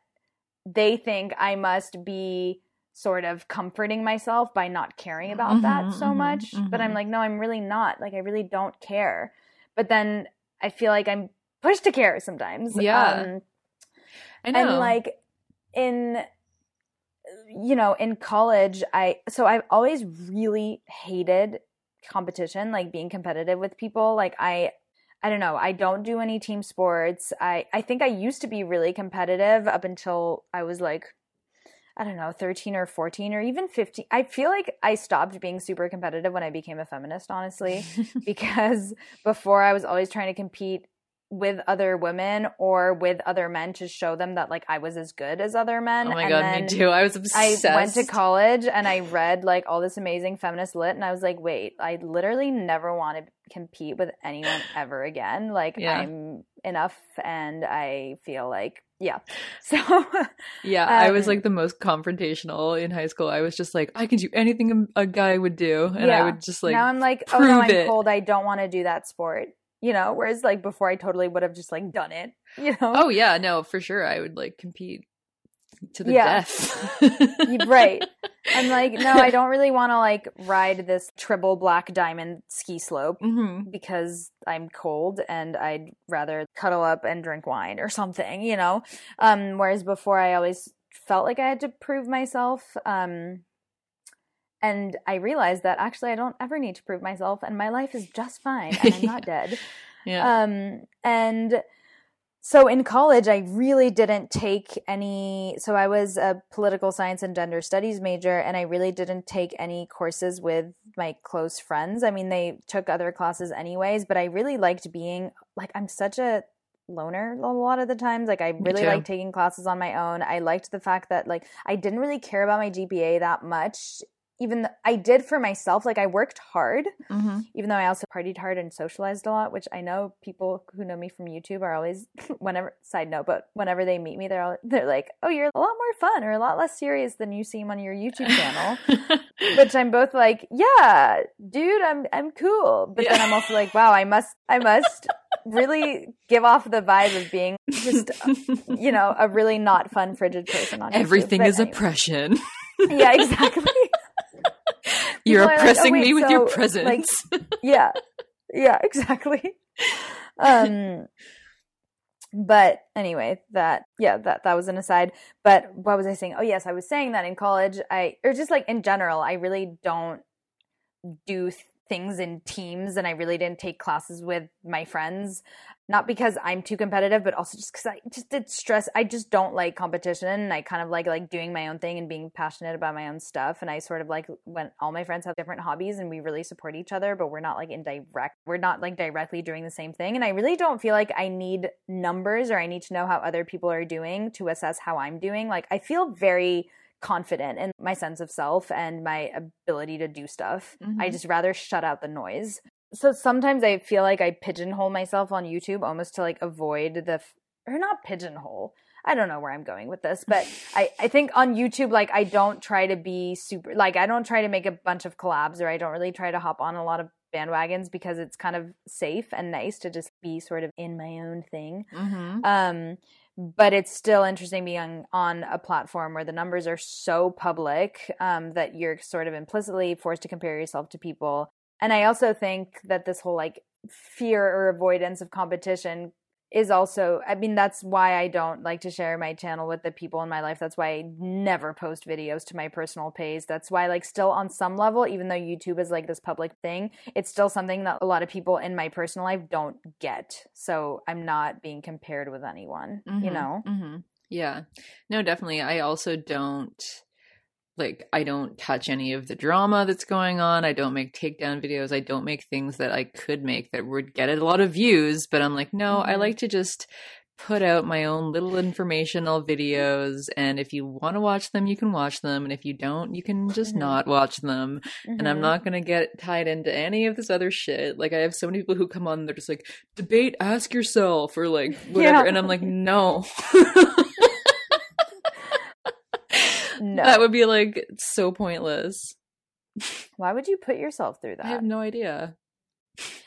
Speaker 3: they think I must be sort of comforting myself by not caring about that
Speaker 2: Mhm,
Speaker 3: so
Speaker 2: mhm,
Speaker 3: much. But I'm
Speaker 2: mhm.
Speaker 3: like, no, I'm really not. Like, I really don't care. But then I feel like I'm pushed to care sometimes.
Speaker 2: Yeah.
Speaker 3: Um,
Speaker 2: I know.
Speaker 3: and like in you know in college i so i've always really hated competition like being competitive with people. Like i i don't know i don't do any team sports. I i think i used to be really competitive up until i was like i don't know 13 or 14 or even 15 i feel like i stopped being super competitive when i became a feminist honestly because before I was always trying to compete with other women or with other men to show them that like I was as good as other men.
Speaker 2: oh my
Speaker 3: and
Speaker 2: god, me too. I was obsessed.
Speaker 3: I went to college and I read like all this amazing feminist lit and I was like, wait, I literally never want to compete with anyone ever again. Like
Speaker 2: Yeah.
Speaker 3: I'm enough and I feel like yeah. So
Speaker 2: Yeah, I was
Speaker 3: Um,
Speaker 2: like the most confrontational in high school. I was just like, I can do anything a guy would do, and I would just like,
Speaker 3: now I'm like, oh no, I'm
Speaker 2: it.
Speaker 3: cold. I don't want to do that sport. You know, whereas like before I totally would have just like done it. You know?
Speaker 2: oh yeah, no, for sure, I would like compete to the
Speaker 3: Yeah.
Speaker 2: death.
Speaker 3: Right. I'm like, no, I don't really want to like ride this triple black diamond ski slope
Speaker 2: hmm
Speaker 3: because I'm cold and I'd rather cuddle up and drink wine or something, you know? Um, whereas before I always felt like I had to prove myself. Um, and I realized that actually I don't ever need to prove myself and my life is just fine and I'm not dead.
Speaker 2: Yeah.
Speaker 3: Um, and so in college, I really didn't take any. So I was a political science and gender studies major, and I really didn't take any courses with my close friends. I mean, they took other classes anyways, but I really liked being like, I'm such a loner a lot of the times. Like, I really like taking classes on my own. I liked the fact that, like, I didn't really care about my GPA that much. Even th- I did for myself, like I worked hard,
Speaker 2: hmm
Speaker 3: even though I also partied hard and socialized a lot, which I know people who know me from YouTube are always whenever side note, but whenever they meet me, they're all, they're like, "Oh, you're a lot more fun or a lot less serious than you seem on your YouTube channel." which I'm both like, "Yeah, dude, I'm I'm cool," but then I'm also like, "Wow, I must I must really give off the vibe of being just you know a really not fun frigid person on YouTube."
Speaker 2: Everything
Speaker 3: But
Speaker 2: is
Speaker 3: anyway.
Speaker 2: oppression.
Speaker 3: yeah, exactly.
Speaker 2: You're
Speaker 3: People are like, "Oh,
Speaker 2: oppressing
Speaker 3: wait,
Speaker 2: me with your presence.
Speaker 3: like, yeah yeah exactly. Um but anyway that yeah that that was an aside. But what was i saying? Oh yes i was saying that in college i or just like in general i really don't do th- things in teams and i really didn't take classes with my friends not because i'm too competitive but also just because i just did stress i just don't like competition. And i kind of like like doing my own thing and being passionate about my own stuff. And i sort of like when all my friends have different hobbies and we really support each other but we're not like in direct we're not like directly doing the same thing. And i really don't feel like i need numbers or i need to know how other people are doing to assess how i'm doing. Like i feel very confident in my sense of self and my ability to do stuff. I
Speaker 2: Mhm.
Speaker 3: just rather shut out the noise so sometimes i feel like i pigeonhole myself on youtube almost to like avoid the f- or not pigeonhole. I don't know where i'm going with this but i i think on youtube like i don't try to be super like i don't try to make a bunch of collabs or i don't really try to hop on a lot of bandwagons because it's kind of safe and nice to just be sort of in my own thing.
Speaker 2: Hmm
Speaker 3: um but it's still interesting being on a platform where the numbers are so public um, that you're sort of implicitly forced to compare yourself to people. And I also think that this whole like fear or avoidance of competition is also i mean that's why i don't like to share my channel with the people in my life. That's why i never post videos to my personal page. That's why like still on some level even though youtube is like this public thing it's still something that a lot of people in my personal life don't get. So i'm not being compared with anyone mm-hmm, you know?
Speaker 2: Mm-hmm. yeah. No definitely. I also don't like I don't touch any of the drama that's going on. I don't make takedown videos. I don't make things that I could make that would get a lot of views, but I'm like, no, mm-hmm. I like to just put out my own little informational videos and if you want to watch them you can watch them and if you don't you can just mm-hmm. not watch them mm-hmm. and i'm mm-hmm. not going to get tied into any of this other shit like i have so many people who come on they're just like debate ask yourself or like whatever yeah. and i'm like no no. That would be like so pointless.
Speaker 3: Why would you put yourself through that? I
Speaker 2: have no idea.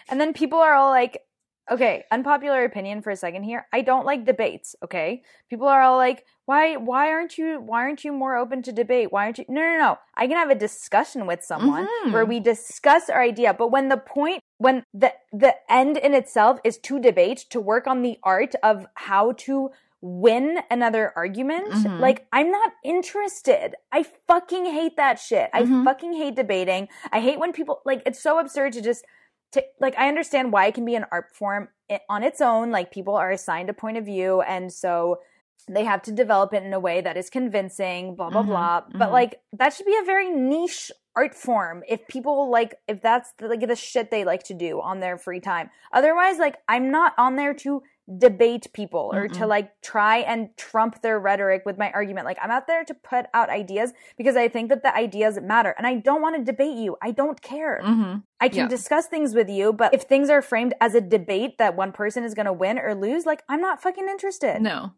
Speaker 3: And then people are all like, okay, unpopular opinion for a second here. I don't like debates, okay? People are all like, why why aren't you why aren't you more open to debate? Why aren't you No, no, no. I can have a discussion with someone mm-hmm. where we discuss our idea, but when the point when the the end in itself is to debate, to work on the art of how to win another argument. Mm-hmm. Like, I'm not interested. I fucking hate that shit. Mm-hmm. I fucking hate debating. I hate when people, like, it's so absurd to just, to, like, I understand why it can be an art form on its own. Like, people are assigned a point of view. And so, they have to develop it in a way that is convincing, blah, blah, mm-hmm. blah. But, mm-hmm. like, that should be a very niche art form if people like if that's the, like the shit they like to do on their free time otherwise like i'm not on there to debate people or Mm-mm. to like try and trump their rhetoric with my argument. Like I'm out there to put out ideas because I think that the ideas matter and I don't want to debate you. I don't care. Mm-hmm. I can yeah. discuss things with you, but if things are framed as a debate that one person is going to win or lose, like I'm not fucking interested.
Speaker 2: No.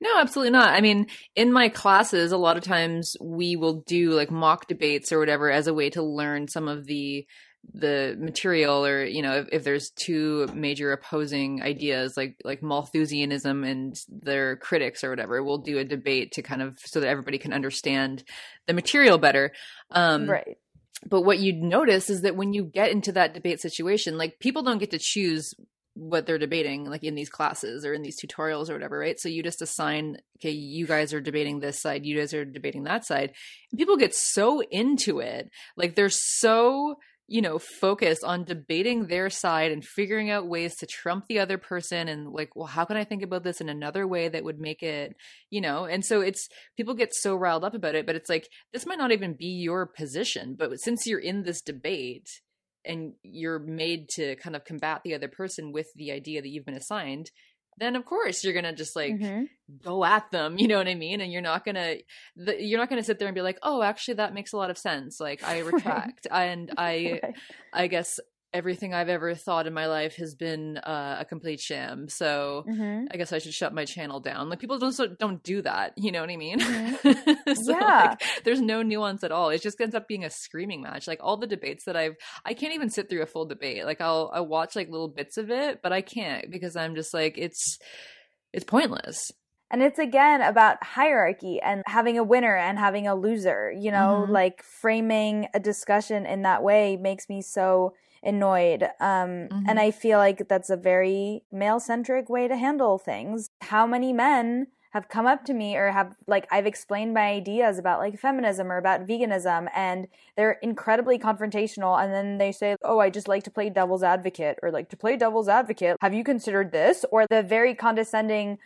Speaker 2: No, absolutely not. I mean, in my classes, a lot of times we will do like mock debates or whatever as a way to learn some of the the material or you know if, if, there's two major opposing ideas like like malthusianism and their critics or whatever we'll do a debate to kind of so that everybody can understand the material better.
Speaker 3: Um right.
Speaker 2: but what you'd notice is that when you get into that debate situation like people don't get to choose what they're debating like in these classes or in these tutorials or whatever right? So you just assign okay you guys are debating this side you guys are debating that side. And people get so into it like they're so you know, focus on debating their side and figuring out ways to trump the other person and like, well, how can I think about this in another way that would make it, you know? And so it's people get so riled up about it, but it's like this might not even be your position, but since you're in this debate and you're made to kind of combat the other person with the idea that you've been assigned, then of course you're gonna just like mm-hmm. go at them you know what i mean and you're not gonna the, you're not gonna sit there and be like oh actually that makes a lot of sense like i retract right. and i right. i guess everything I've ever thought in my life has been uh, a complete sham. So mm-hmm. I guess I should shut my channel down. Like people don't so, don't do that. You know what I mean? Mm-hmm. so yeah. Like, there's no nuance at all. It just ends up being a screaming match. Like all the debates that I've, I can't even sit through a full debate. Like I'll I watch like little bits of it, but I can't because I'm just like it's it's pointless.
Speaker 3: And it's again about hierarchy and having a winner and having a loser. You know, mm-hmm. like framing a discussion in that way makes me so annoyed. Um, mm-hmm. And I feel like that's a very male centric way to handle things. How many men have come up to me or have like I've explained my ideas about like feminism or about veganism and they're incredibly confrontational and then they say, "Oh, I just like to play devil's advocate" or like to play devil's advocate. Have you considered this? Or the very condescending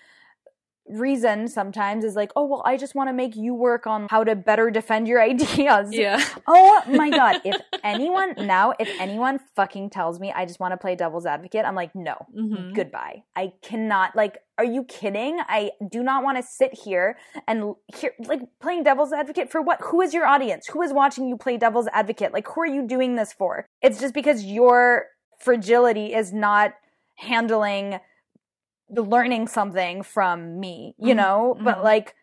Speaker 3: reason sometimes is like, oh, well, I just want to make you work on how to better defend your ideas.
Speaker 2: Yeah.
Speaker 3: Oh my God. If anyone now, if anyone fucking tells me I just want to play devil's advocate, I'm like, no, mm-hmm. goodbye. I cannot, like, are you kidding? I do not want to sit here and hear, like, playing devil's advocate for what? Who is your audience? Who is watching you play devil's advocate? Like, who are you doing this for? It's just because your fragility is not handling learning something from me, you mm-hmm. know? Mm-hmm. But like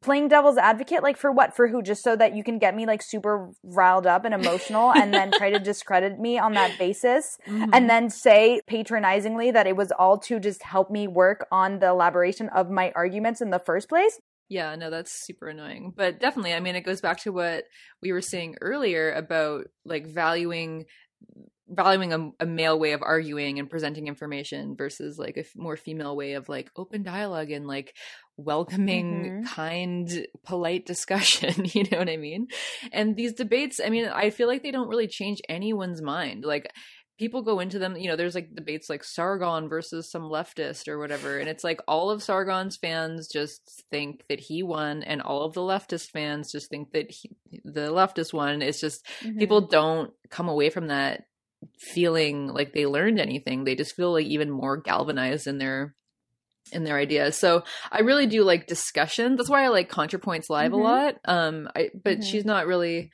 Speaker 3: playing devil's advocate like for what for who just so that you can get me like super riled up and emotional and then try to discredit me on that basis mm-hmm. and then say patronizingly that it was all to just help me work on the elaboration of my arguments in the first place
Speaker 2: yeah no that's super annoying but definitely i mean it goes back to what we were saying earlier about like valuing valuing a, a, male way of arguing and presenting information versus like a f- more female way of like open dialogue and like welcoming mm-hmm. kind polite discussion you know what i mean and these debates i mean i feel like they don't really change anyone's mind like people go into them you know there's like debates like sargon versus some leftist or whatever and it's like all of sargon's fans just think that he won and all of the leftist fans just think that he, the leftist won it's just mm-hmm. people don't come away from that feeling like they learned anything. They just feel like even more galvanized in their in their ideas. So I really do like discussion. That's why I like ContraPoints Live mm-hmm. a lot. Um I but mm-hmm. she's not really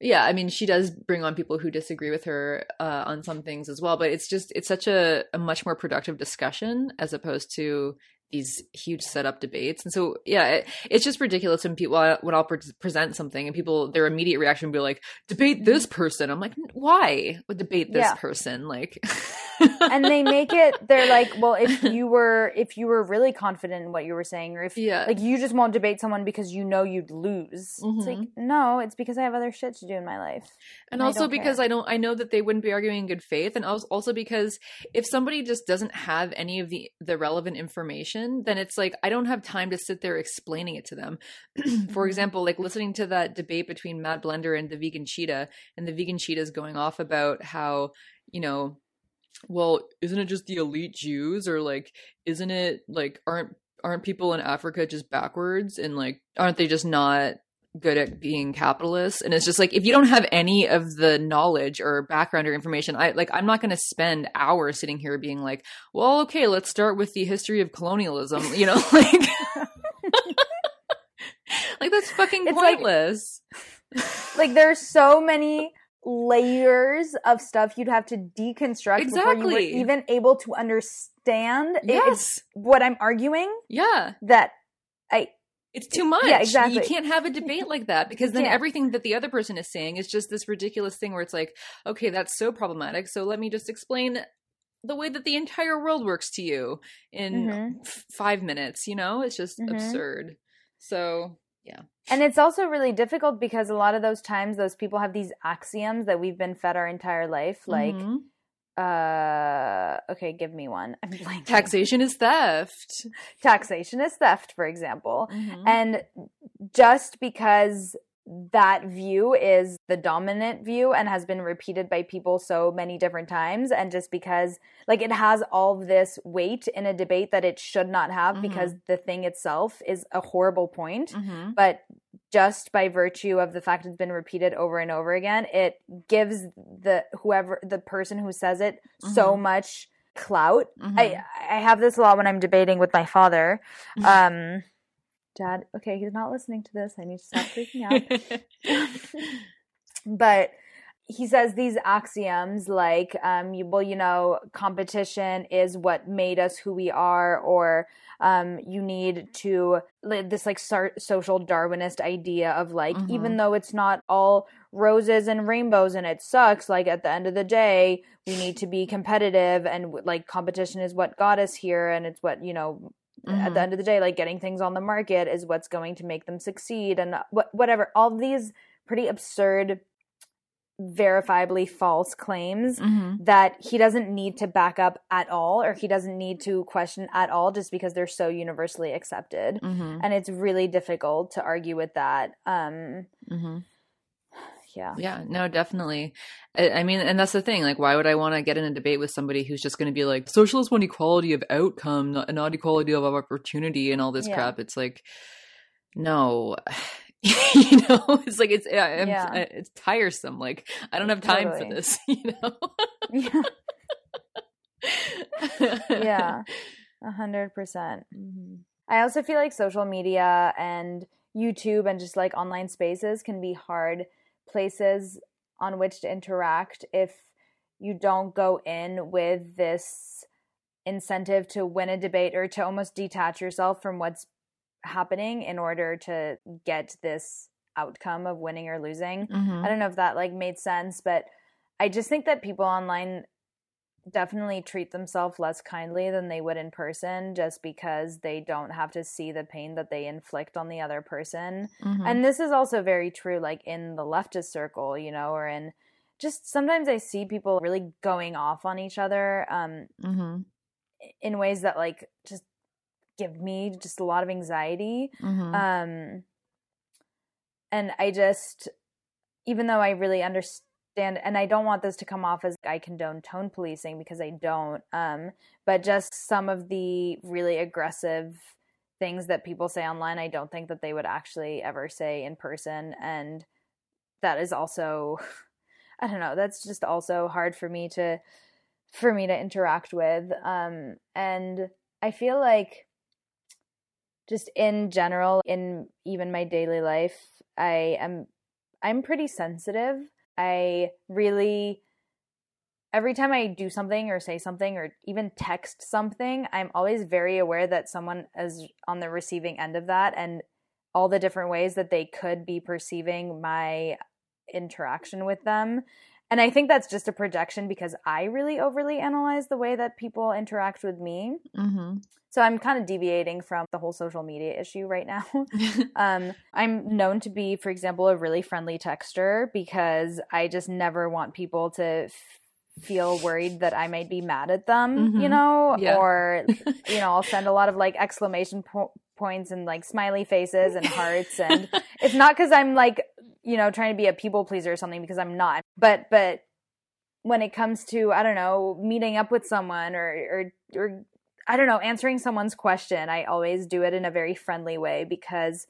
Speaker 2: yeah, I mean she does bring on people who disagree with her uh on some things as well, but it's just it's such a, a much more productive discussion as opposed to these huge setup debates. And so, yeah, it, it's just ridiculous when people, when I'll pre- present something and people, their immediate reaction will be like, debate this person. I'm like, why would debate this yeah. person? Like,
Speaker 3: and they make it, they're like, well, if you were, if you were really confident in what you were saying, or if yeah. like you just won't debate someone because you know you'd lose. Mm-hmm. It's like, mm-hmm. no, it's because I have other shit to do in my life.
Speaker 2: And, and also I because care. I don't, I know that they wouldn't be arguing in good faith. And also because if somebody just doesn't have any of the, the relevant information, then it's like I don't have time to sit there explaining it to them. For mm-hmm. example, like listening to that debate between Matt Blender and the vegan cheetah, and the vegan cheetah is going off about how, you know, well, isn't it just the elite Jews or like isn't it like aren't aren't people in Africa just backwards and like aren't they just not good at being capitalist and it's just like if you don't have any of the knowledge or background or information i like i'm not going to spend hours sitting here being like well okay let's start with the history of colonialism you know like like that's fucking it's pointless
Speaker 3: like, like there's so many layers of stuff you'd have to deconstruct exactly. before you were even able to understand yes. what i'm arguing
Speaker 2: yeah
Speaker 3: that
Speaker 2: it's too much. Yeah, exactly. You can't have a debate like that because then everything that the other person is saying is just this ridiculous thing where it's like, okay, that's so problematic. So let me just explain the way that the entire world works to you in mm-hmm. f- five minutes. You know, it's just mm-hmm. absurd. So yeah.
Speaker 3: And it's also really difficult because a lot of those times those people have these axioms that we've been fed our entire life, like. Mm-hmm uh okay give me one i'm
Speaker 2: blanking. taxation is theft
Speaker 3: taxation is theft for example mm-hmm. and just because that view is the dominant view and has been repeated by people so many different times and just because like it has all this weight in a debate that it should not have mm-hmm. because the thing itself is a horrible point mm-hmm. but just by virtue of the fact it's been repeated over and over again, it gives the whoever the person who says it mm-hmm. so much clout. Mm-hmm. I I have this a lot when I'm debating with my father. Um Dad, okay, he's not listening to this. I need to stop freaking out. but he says these axioms like um you, well you know competition is what made us who we are or um you need to this like social darwinist idea of like mm-hmm. even though it's not all roses and rainbows and it sucks like at the end of the day we need to be competitive and like competition is what got us here and it's what you know Mm-hmm. at the mm-hmm. end of the day like getting things on the market is what's going to make them succeed and what whatever all these pretty absurd verifiably false claims mm-hmm. that he doesn't need to back up at all or he doesn't need to question at all just because they're so universally accepted mm-hmm. and it's really difficult to argue with that um mm-hmm. yeah
Speaker 2: yeah no definitely I, I, mean and that's the thing like why would i want to get in a debate with somebody who's just going to be like socialist want equality of outcome not, not equality of opportunity and all this yeah. crap it's like no you know it's like it's yeah. it's tiresome like i don't have time totally. for this you know
Speaker 3: yeah yeah a hundred percent mm-hmm. i also feel like social media and youtube and just like online spaces can be hard places on which to interact if you don't go in with this incentive to win a debate or to almost detach yourself from what's happening in order to get this outcome of winning or losing.
Speaker 2: Mhm.
Speaker 3: I don't know if that like made sense, but I just think that people online definitely treat themselves less kindly than they would in person just because they don't have to see the pain that they inflict on the other person.
Speaker 2: Mhm.
Speaker 3: And this is also very true like in the leftist circle, you know, or in just sometimes I see people really going off on each other um
Speaker 2: Mhm.
Speaker 3: in ways that like just give me just a lot of anxiety.
Speaker 2: Mhm.
Speaker 3: Um, and I just, even though I really understand, and I don't want this to come off as I condone tone policing because I don't, um, but just some of the really aggressive things that people say online, I don't think that they would actually ever say in person. And that is also, I don't know, that's just also hard for me to, for me to interact with. Um, and I feel like, just in general in even my daily life i am i'm pretty sensitive. I really every time i do something or say something or even text something i'm always very aware that someone is on the receiving end of that and all the different ways that they could be perceiving my interaction with them and i think that's just a projection because i really overly analyze the way that people interact with me
Speaker 2: Mhm.
Speaker 3: so I'm kind of deviating from the whole social media issue right now. um, I'm known to be, for example, a really friendly texter because I just never want people to feel worried that I might be mad at them, you
Speaker 2: Mhm.
Speaker 3: know,
Speaker 2: Yeah.
Speaker 3: or you know, I'll send a lot of like exclamation po- points and like smiley faces and hearts and it's not cuz I'm like, you know, trying to be a people pleaser or something because I'm not. But but when it comes to I don't know, meeting up with someone or or or I don't know, answering someone's question, I always do it in a very friendly way because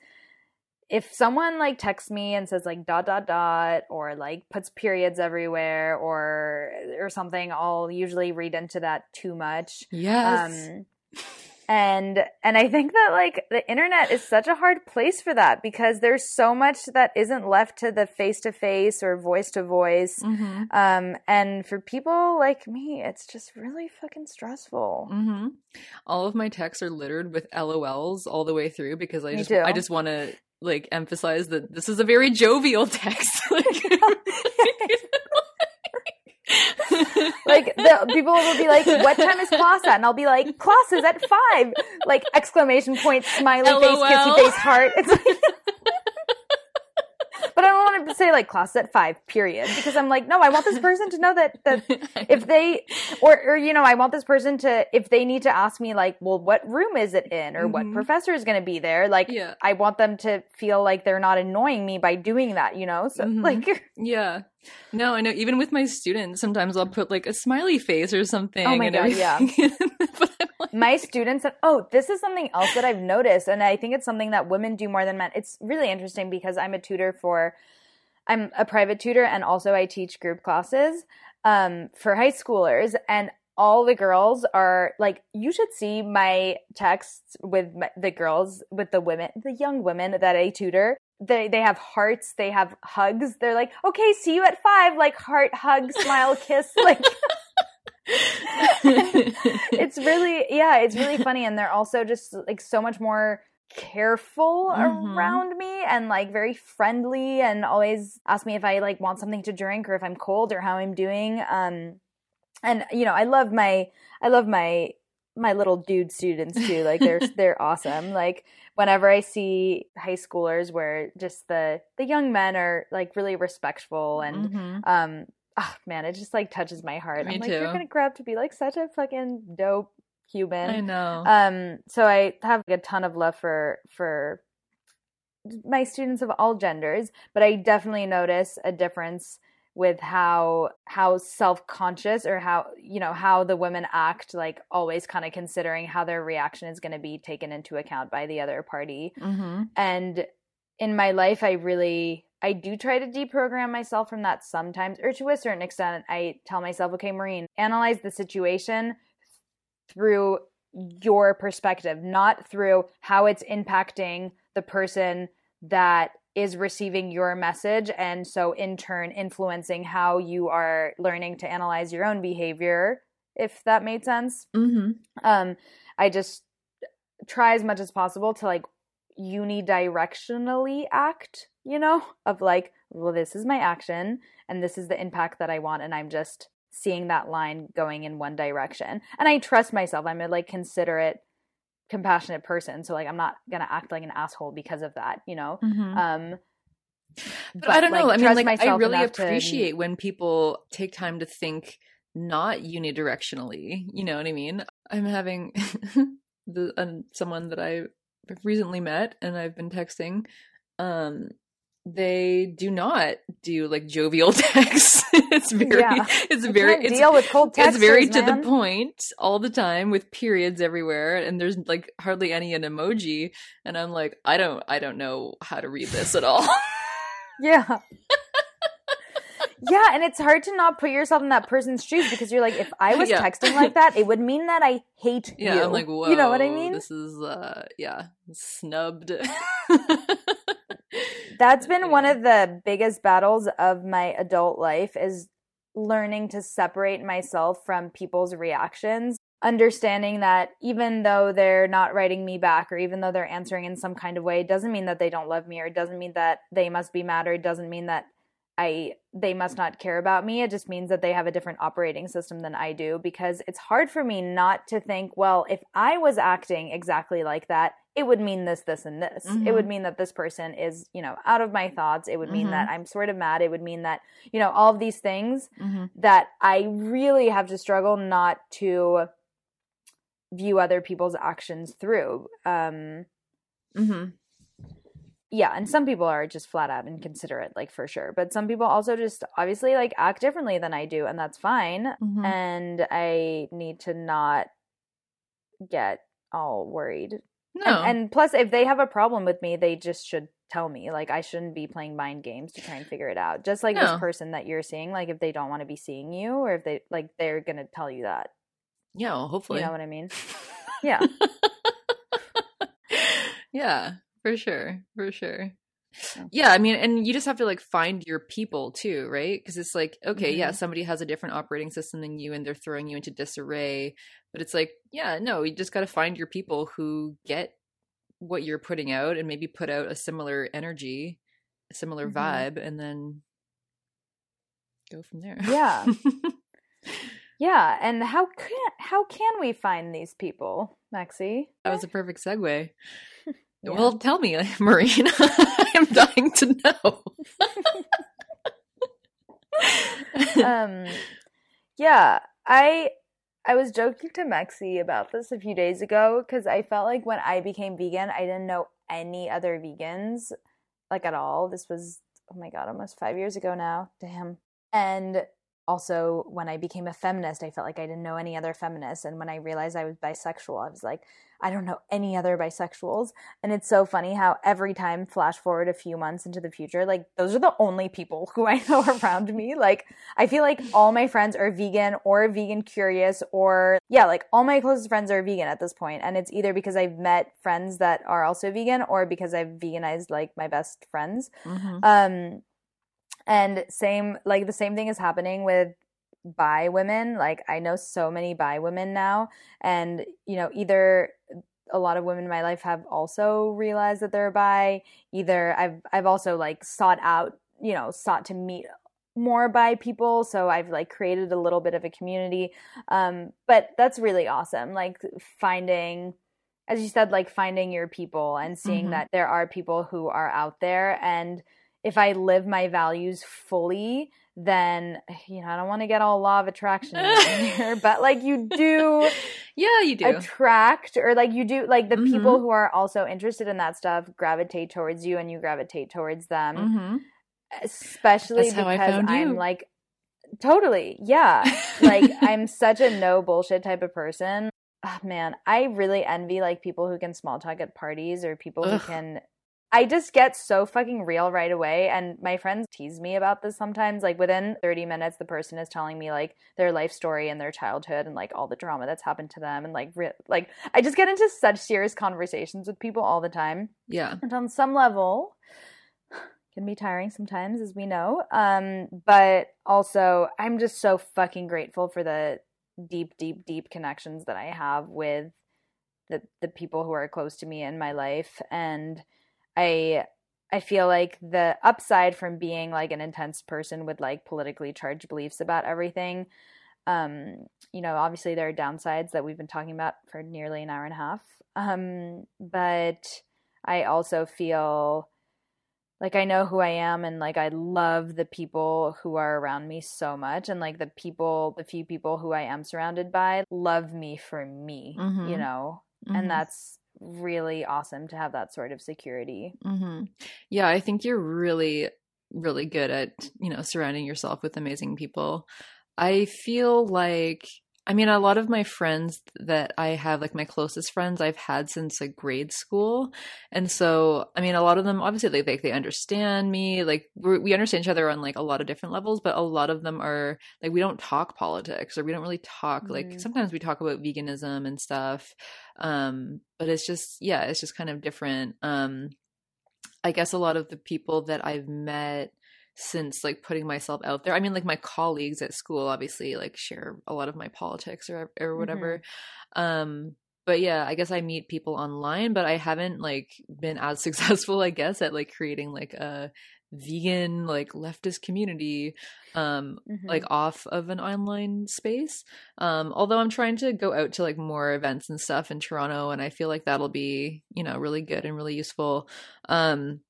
Speaker 3: if someone like texts me and says like dot dot dot or like puts periods everywhere or or something, I'll usually read into that too much.
Speaker 2: yes.
Speaker 3: Um and and I think that like the internet is such a hard place for that because there's so much that isn't left to the face to face or voice to voice. And for people like me, it's just really fucking stressful.
Speaker 2: hmm All of my texts are littered with LOLs all the way through because I
Speaker 3: Me
Speaker 2: just
Speaker 3: too.
Speaker 2: I just want to like emphasize that this is a very jovial text.
Speaker 3: like the people will be like, "What time is class at?" And I'll be like, "Class is at five. Like exclamation point, smiley face, kissy face, heart. It's like, but I don't want to say like class at five, period, because I'm like, no, I want this person to know that that if they or or you know, I want this person to if they need to ask me like, well, what room is it in, or what
Speaker 2: Mhm.
Speaker 3: professor is going to be there, like.
Speaker 2: yeah,
Speaker 3: I want them to feel like they're not annoying me by doing that, you know? So,
Speaker 2: Mhm.
Speaker 3: like,
Speaker 2: yeah. No, I know. Even with my students, sometimes I'll put like a smiley face or something.
Speaker 3: Oh my God, yeah.
Speaker 2: but I'm like,
Speaker 3: my students oh this is something else that i've noticed and i think it's something that women do more than men. It's really interesting because i'm a tutor for i'm a private tutor and also i teach group classes um, for high schoolers and all the girls are like you should see my texts with my, the girls with the women the young women that i tutor. They they have hearts they have hugs. They're like okay see you at five like heart hug smile kiss like it's really yeah it's really funny and they're also just like so much more careful
Speaker 2: Mhm.
Speaker 3: around me and like very friendly and always ask me if i like want something to drink or if i'm cold or how i'm doing um and you know i love my i love my my little dude students too like they're they're awesome like whenever i see high schoolers where just the the young men are like really respectful and
Speaker 2: Mhm.
Speaker 3: um oh man it just like touches my heart.
Speaker 2: Me
Speaker 3: i'm like you're gonna grow up to be like such a fucking dope human.
Speaker 2: I know.
Speaker 3: um so i have a ton of love for for my students of all genders but i definitely notice a difference with how how self-conscious or how you know how the women act like always kind of considering how their reaction is going to be taken into account by the other party.
Speaker 2: Hmm
Speaker 3: and in my life i really i do try to deprogram myself from that sometimes or to a certain extent i tell myself okay marine analyze the situation through your perspective not through how it's impacting the person that is receiving your message and so in turn influencing how you are learning to analyze your own behavior if that made sense.
Speaker 2: Hmm
Speaker 3: um i just try as much as possible to like unidirectionally act, you know, of like, well, this is my action and this is the impact that I want. And I'm just seeing that line going in one direction. And I trust myself. I'm a like considerate, compassionate person. So like I'm not gonna act like an asshole because of that, you know?
Speaker 2: Mhm.
Speaker 3: Um
Speaker 2: but, I don't know. I mean, like, I really
Speaker 3: enough to-
Speaker 2: appreciate when people take time to think not unidirectionally. You know what I mean? I'm having the um, someone that I recently met and I've been texting. Um, they do not do like jovial texts. it's very,
Speaker 3: Yeah.
Speaker 2: it's
Speaker 3: I
Speaker 2: very, it's,
Speaker 3: deal with cold
Speaker 2: it's very
Speaker 3: texters,
Speaker 2: to the point all the time with periods everywhere and there's like hardly any an emoji and i'm like i don't i don't know how to read this at all
Speaker 3: Yeah. Yeah, and it's hard to not put yourself in that person's shoes because you're like, if I was
Speaker 2: Yeah.
Speaker 3: texting like that, it would mean that I hate
Speaker 2: yeah
Speaker 3: you.
Speaker 2: i'm like whoa
Speaker 3: you know what I mean?
Speaker 2: this is uh yeah snubbed
Speaker 3: That's been one of the biggest battles of my adult life is learning to separate myself from people's reactions understanding that even though they're not writing me back or even though they're answering in some kind of way it doesn't mean that they don't love me or it doesn't mean that they must be mad or it doesn't mean that I they must not care about me. It just means that they have a different operating system than I do because it's hard for me not to think, well, if I was acting exactly like that, it would mean this, this, and this. It would mean that this person is, you know, out of my thoughts. It would mean that I'm sort of mad. It would mean that, you know, all of these things
Speaker 2: Mhm.
Speaker 3: that I really have to struggle not to view other people's actions through. Um,
Speaker 2: Mhm.
Speaker 3: Yeah, and some people are just flat out inconsiderate, like for sure. But some people also just obviously like act differently than I do, and that's fine.
Speaker 2: Mhm.
Speaker 3: And I need to not get all worried.
Speaker 2: no
Speaker 3: And, and plus, if they have a problem with me, they just should tell me. Like I shouldn't be playing mind games to try and figure it out. Just like
Speaker 2: No.
Speaker 3: this person that you're seeing, like if they don't want to be seeing you, or if they like they're gonna tell you that.
Speaker 2: yeah well, hopefully
Speaker 3: You know what I mean? Yeah.
Speaker 2: yeah for sure for sure
Speaker 3: Yeah.
Speaker 2: yeah i mean and you just have to like find your people too right because it's like okay yeah
Speaker 3: Mhm.
Speaker 2: somebody has a different operating system than you and they're throwing you into disarray but it's like yeah no you just got to find your people who get what you're putting out and maybe put out a similar energy a similar
Speaker 3: Mhm.
Speaker 2: vibe and then go from there
Speaker 3: Yeah. Yeah. And how can how can we find these people, Mexie?
Speaker 2: that was a perfect segue
Speaker 3: Yeah.
Speaker 2: well tell me marine i'm dying to know.
Speaker 3: Um yeah i i was joking to mexie about this a few days ago because i felt like when i became vegan i didn't know any other vegans like at all. This was oh my god almost five years ago now. Damn. And also when i became a feminist i felt like i didn't know any other feminists and when i realized i was bisexual i was like i don't know any other bisexuals and it's so funny how every time flash forward a few months into the future like those are the only people who i know around me like I feel like all my friends are vegan or vegan curious or yeah, like all my closest friends are vegan at this point and it's either because I've met friends that are also vegan or because I've veganized like my best friends.
Speaker 2: Mhm.
Speaker 3: Um and same like the same thing is happening with bi women. Like I know so many bi women now and you know either a lot of women in my life have also realized that they're bi. Either I've I've also like sought out, you know, sought to meet more by people so i've like created a little bit of a community um but that's really awesome like finding as you said like finding your people and seeing
Speaker 2: Mhm.
Speaker 3: that there are people who are out there and if i live my values fully then you know i don't want to get all law of attraction in here but like you do
Speaker 2: yeah you do
Speaker 3: attract or like you do like the
Speaker 2: Mhm.
Speaker 3: people who are also interested in that stuff gravitate towards you and you gravitate towards them
Speaker 2: hmm
Speaker 3: especially
Speaker 2: That's
Speaker 3: because I'm
Speaker 2: you.
Speaker 3: like totally yeah like I'm such a no bullshit type of person. Oh, man, I really envy like people who can small talk at parties or people
Speaker 2: Ugh.
Speaker 3: who can. I just get so fucking real right away, and my friends tease me about this sometimes. Like within 30 minutes, the person is telling me like their life story and their childhood and like all the drama that's happened to them, and like re- like I just get into such serious conversations with people all the time
Speaker 2: yeah
Speaker 3: and on some level can be tiring sometimes as we know um but also i'm just so fucking grateful for the deep deep deep connections that i have with the the people who are close to me in my life and I I feel like the upside from being like an intense person with like politically charged beliefs about everything um you know obviously there are downsides that we've been talking about for nearly an hour and a half um but I also feel like I know who I am and like I love the people who are around me so much and like the people the few people who I am surrounded by love me for me,
Speaker 2: Mhm.
Speaker 3: you know.
Speaker 2: Mhm.
Speaker 3: And that's really awesome to have that sort of security.
Speaker 2: hmm Yeah, I think you're really, really good at, you know, surrounding yourself with amazing people. I feel like, I mean, a lot of my friends that I have, like my closest friends, I've had since like grade school. And so, I mean, a lot of them obviously like they, they understand me. Like we're, we understand each other on like a lot of different levels, but a lot of them are like, we don't talk politics or we don't really talk like
Speaker 3: Mm.
Speaker 2: sometimes we talk about veganism and stuff. Um, but it's just, yeah, it's just kind of different. Um, I guess a lot of the people that I've met since like putting myself out there. I mean, like my colleagues at school obviously like share a lot of my politics or or whatever. Um, but yeah, I guess I meet people online, but I haven't like been as successful, I guess, at like creating like a vegan like leftist community um
Speaker 3: Mhm.
Speaker 2: like off of an online space um although i'm trying to go out to like more events and stuff in toronto and i feel like that'll be you know really good and really useful um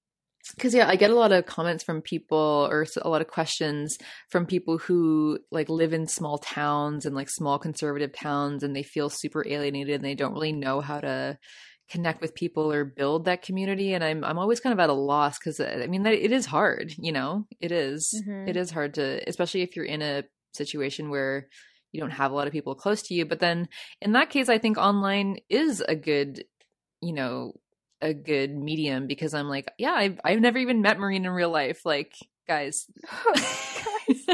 Speaker 2: because yeah i get a lot of comments from people or a lot of questions from people who like live in small towns and like small conservative towns and they feel super alienated and they don't really know how to connect with people or build that community and i'm i'm always kind of at a loss cuz i mean that it is hard you know it is.
Speaker 3: Mhm.
Speaker 2: It is hard to especially if you're in a situation where you don't have a lot of people close to you but then in that case i think online is a good you know a good medium because i'm like yeah i've, I've never even met marine in real life like guys
Speaker 3: Guys,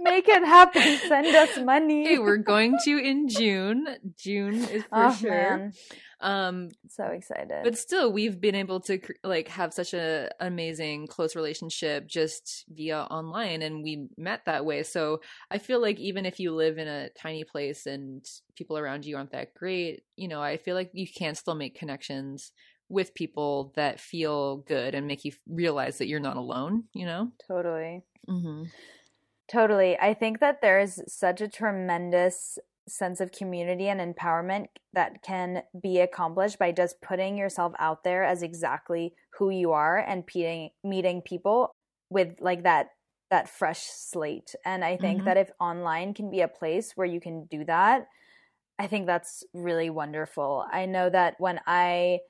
Speaker 3: make it happen. Send us money.
Speaker 2: hey we're going to in june june is for
Speaker 3: oh,
Speaker 2: sure
Speaker 3: man.
Speaker 2: um
Speaker 3: So excited.
Speaker 2: but still we've been able to like have such a amazing close relationship just via online and we met that way so i feel like even if you live in a tiny place and people around you aren't that great you know i feel like you can still make connections with people that feel good and make you realize that you're not alone you know
Speaker 3: totally.
Speaker 2: mm-hmm.
Speaker 3: Totally. I think that there is such a tremendous sense of community and empowerment that can be accomplished by just putting yourself out there as exactly who you are and meeting meeting people with like that that fresh slate. And I think
Speaker 2: Mhm.
Speaker 3: that if online can be a place where you can do that, I think that's really wonderful. I know that when I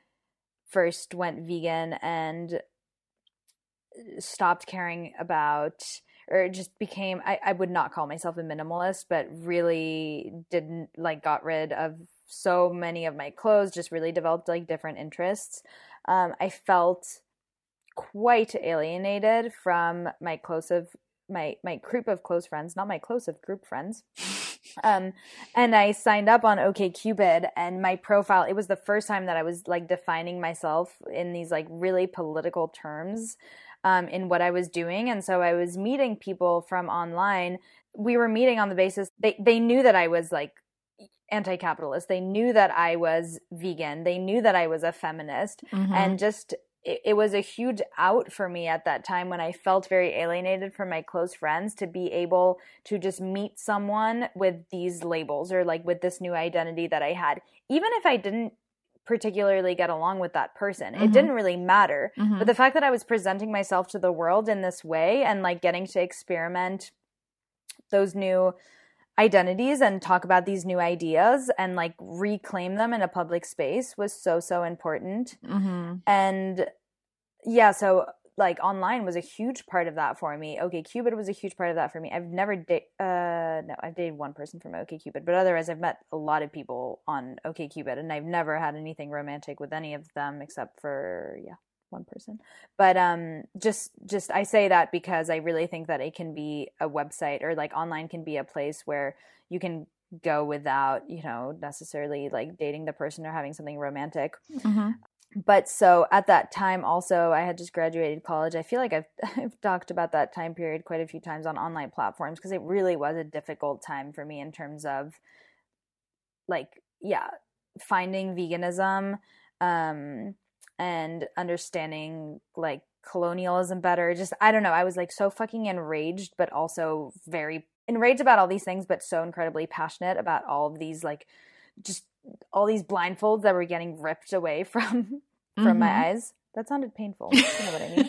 Speaker 3: first went vegan and stopped caring about or just became I, I would not call myself a minimalist but really didn't like got rid of so many of my clothes just really developed like different interests. Um, i felt quite alienated from my close of my my group of close friends not my close of group friends um and i signed up on okcupid and my profile it was the first time that i was like defining myself in these like really political terms um, in what I was doing. And so I was meeting people from online. We were meeting on the basis they, they knew that I was like anti capitalist. They knew that I was vegan. They knew that I was a feminist.
Speaker 2: Mm-hmm.
Speaker 3: And just it, it was a huge out for me at that time when I felt very alienated from my close friends to be able to just meet someone with these labels or like with this new identity that I had. Even if I didn't particularly get along with that person. It
Speaker 2: Mhm.
Speaker 3: didn't really matter.
Speaker 2: Mhm.
Speaker 3: But the fact that I was presenting myself to the world in this way and like getting to experiment those new identities and talk about these new ideas and like reclaim them in a public space was so so important.
Speaker 2: Mm-hmm.
Speaker 3: And yeah, so like online was a huge part of that for me. Okay, Cupid was a huge part of that for me. I've never date uh no, I've dated one person from OkCupid, but otherwise I've met a lot of people on OkCupid and I've never had anything romantic with any of them except for yeah, one person. But um just just I say that because I really think that it can be a website or like online can be a place where you can go without, you know, necessarily like dating the person or having something romantic
Speaker 2: Mm-hmm.
Speaker 3: but so at that time also i had just graduated college i feel like i've, I've talked about that time period quite a few times on online platforms because it really was a difficult time for me in terms of like yeah finding veganism um and understanding like colonialism better just i don't know i was like so fucking enraged but also very enraged about all these things but so incredibly passionate about all of these like just all these blindfolds that were getting ripped away from from
Speaker 2: Mhm.
Speaker 3: my eyes that sounded painful you know what i mean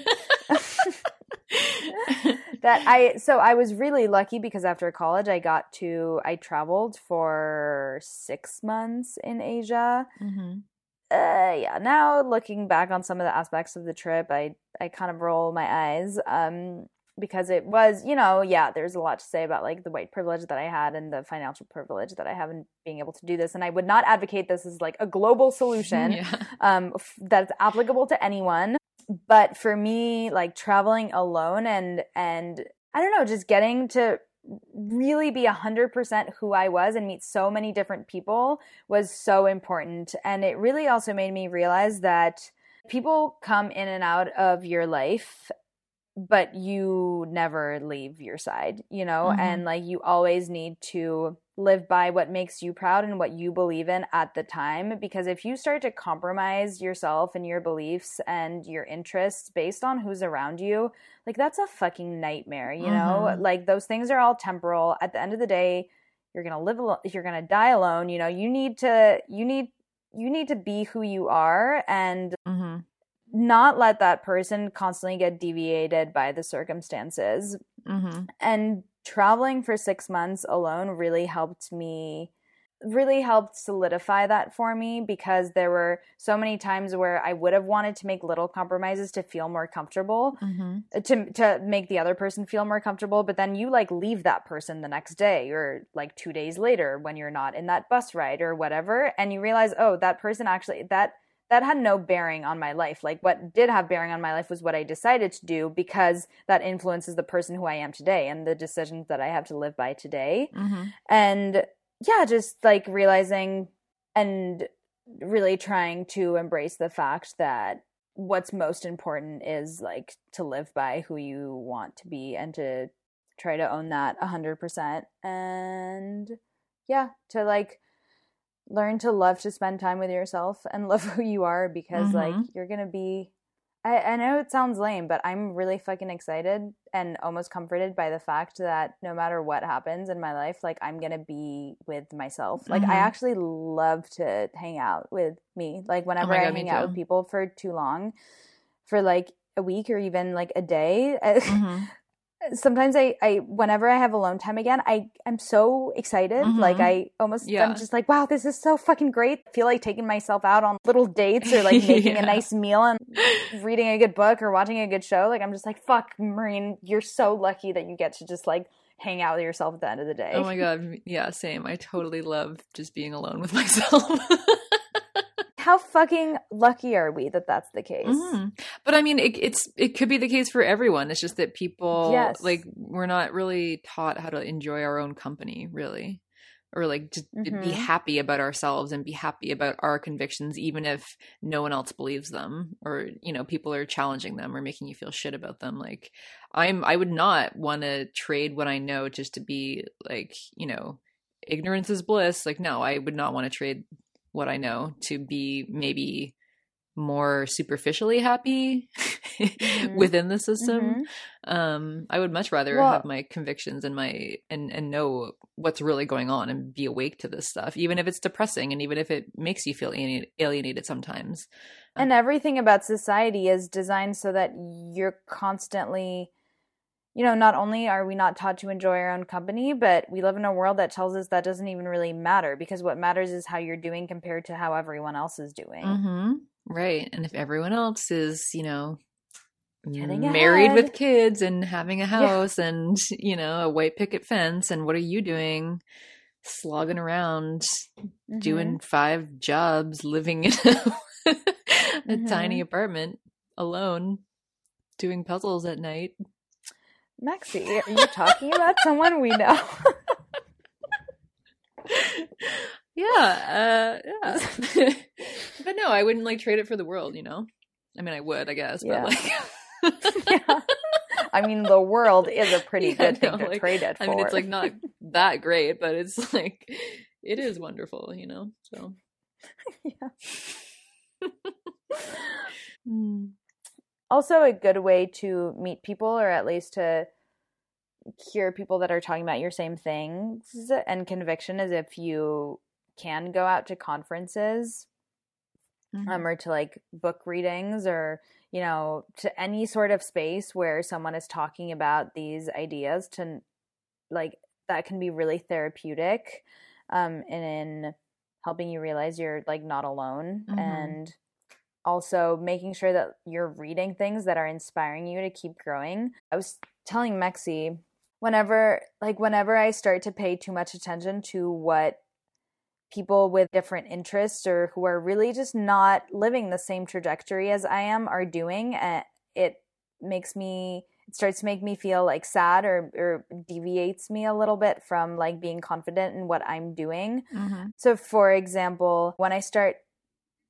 Speaker 3: that I so I was really lucky because after college I got to I traveled for 6 months in Asia.
Speaker 2: Mhm.
Speaker 3: Uh yeah, now looking back on some of the aspects of the trip, I I kind of roll my eyes um because it was, you know, yeah, there's a lot to say about like the white privilege that I had and the financial privilege that I have in being able to do this and I would not advocate this as like a global solution
Speaker 2: Yeah.
Speaker 3: um, f- that's applicable to anyone. But for me, like traveling alone and and I don't know, just getting to really be a hundred percent who I was and meet so many different people was so important. And it really also made me realize that people come in and out of your life but you never leave your side, you know,
Speaker 2: Mhm.
Speaker 3: and like you always need to live by what makes you proud and what you believe in at the time. Because if you start to compromise yourself and your beliefs and your interests based on who's around you, like that's a fucking nightmare, you know?
Speaker 2: Mhm.
Speaker 3: Like those things are all temporal. At the end of the day, you're gonna live alone, you're gonna die alone, you know, you need to, you need, you need to be who you are and
Speaker 2: Mhm.
Speaker 3: not let that person constantly get deviated by the circumstances.
Speaker 2: Mhm.
Speaker 3: And traveling for six months alone really helped me, really helped solidify that for me because there were so many times where I would have wanted to make little compromises to feel more comfortable,
Speaker 2: Mhm.
Speaker 3: to to make the other person feel more comfortable. But then you like leave that person the next day or like two days later when you're not in that bus ride or whatever, and you realize, oh, that person actually that that had no bearing on my life. Like what did have bearing on my life was what I decided to do because that influences the person who I am today and the decisions that I have to live by today.
Speaker 2: Mhm.
Speaker 3: And yeah, just like realizing and really trying to embrace the fact that what's most important is like to live by who you want to be and to try to own that 100% and yeah to like learn to love to spend time with yourself and love who you are because like
Speaker 2: Mhm.
Speaker 3: you're gonna be I, I know it sounds lame but i'm really fucking excited and almost comforted by the fact that no matter what happens in my life like i'm gonna be with myself like i
Speaker 2: Mhm.
Speaker 3: actually love to hang out with me like whenever
Speaker 2: my
Speaker 3: i
Speaker 2: God, me
Speaker 3: hang out with people for too long for like a week or even like a day
Speaker 2: Mhm.
Speaker 3: Sometimes I, I whenever I have alone time again, I I'm so excited. Like
Speaker 2: Mhm.
Speaker 3: I almost
Speaker 2: Yeah.
Speaker 3: I'm just like, wow, this is so fucking great. I feel like taking myself out on little dates or like making
Speaker 2: Yeah.
Speaker 3: a nice meal and reading a good book or watching a good show. Like I'm just like, fuck, Marine, you're so lucky that you get to just like hang out with yourself at the end of the day.
Speaker 2: Oh my god, yeah, same. I totally love just being alone with myself.
Speaker 3: How fucking lucky are we that that's the case?
Speaker 2: Mhm. But I mean, it, it's it could be the case for everyone. It's just that people
Speaker 3: Yes.
Speaker 2: like we're not really taught how to enjoy our own company, really, or like just to be
Speaker 3: Mhm.
Speaker 2: happy about ourselves and be happy about our convictions, even if no one else believes them, or you know, people are challenging them or making you feel shit about them. Like, I'm I would not want to trade what I know just to be like, you know, ignorance is bliss. Like, no, I would not want to trade what I know to be maybe more superficially happy
Speaker 3: Mhm.
Speaker 2: within the system.
Speaker 3: Mhm.
Speaker 2: Um, I would much rather
Speaker 3: Well-
Speaker 2: have my convictions and my and and know what's really going on and be awake to this stuff, even if it's depressing and even if it makes you feel alienated sometimes.
Speaker 3: And everything about society is designed so that you're constantly, you know, not only are we not taught to enjoy our own company, but we live in a world that tells us that doesn't even really matter because what matters is how you're doing compared to how everyone else is doing.
Speaker 2: hmm Right, and if everyone else is, you know. Married with kids and having a house and you know a white picket fence and what are you doing slogging around
Speaker 3: Mhm.
Speaker 2: doing five jobs, living in a, a
Speaker 3: Mhm.
Speaker 2: tiny apartment alone, doing puzzles at night.
Speaker 3: Mexie, are you talking about someone we know?
Speaker 2: Yeah, uh, yeah. but no, I wouldn't like trade it for the world, you know. I mean, I would, I guess,
Speaker 3: Yeah.
Speaker 2: but like.
Speaker 3: yeah. I mean, the world is a pretty
Speaker 2: Yeah,
Speaker 3: good thing
Speaker 2: no,
Speaker 3: to
Speaker 2: like,
Speaker 3: trade it for.
Speaker 2: I mean, it's like not that great, but it's like it is wonderful, you know. So
Speaker 3: yeah. mm. Also, a good way to meet people, or at least to hear people that are talking about your same things and conviction, is if you can go out to conferences mm-hmm. um, or to like book readings or you know to any sort of space where someone is talking about these ideas to like that can be really therapeutic um, in helping you realize you're like not alone mm-hmm. and also making sure that you're reading things that are inspiring you to keep growing. I was telling Mexie whenever like whenever I start to pay too much attention to what people with different interests or who are really just not living the same trajectory as I am are doing, it makes me it starts to make me feel like sad or, or deviates me a little bit from like being confident in what I'm doing. Mm-hmm. So, for example, when I start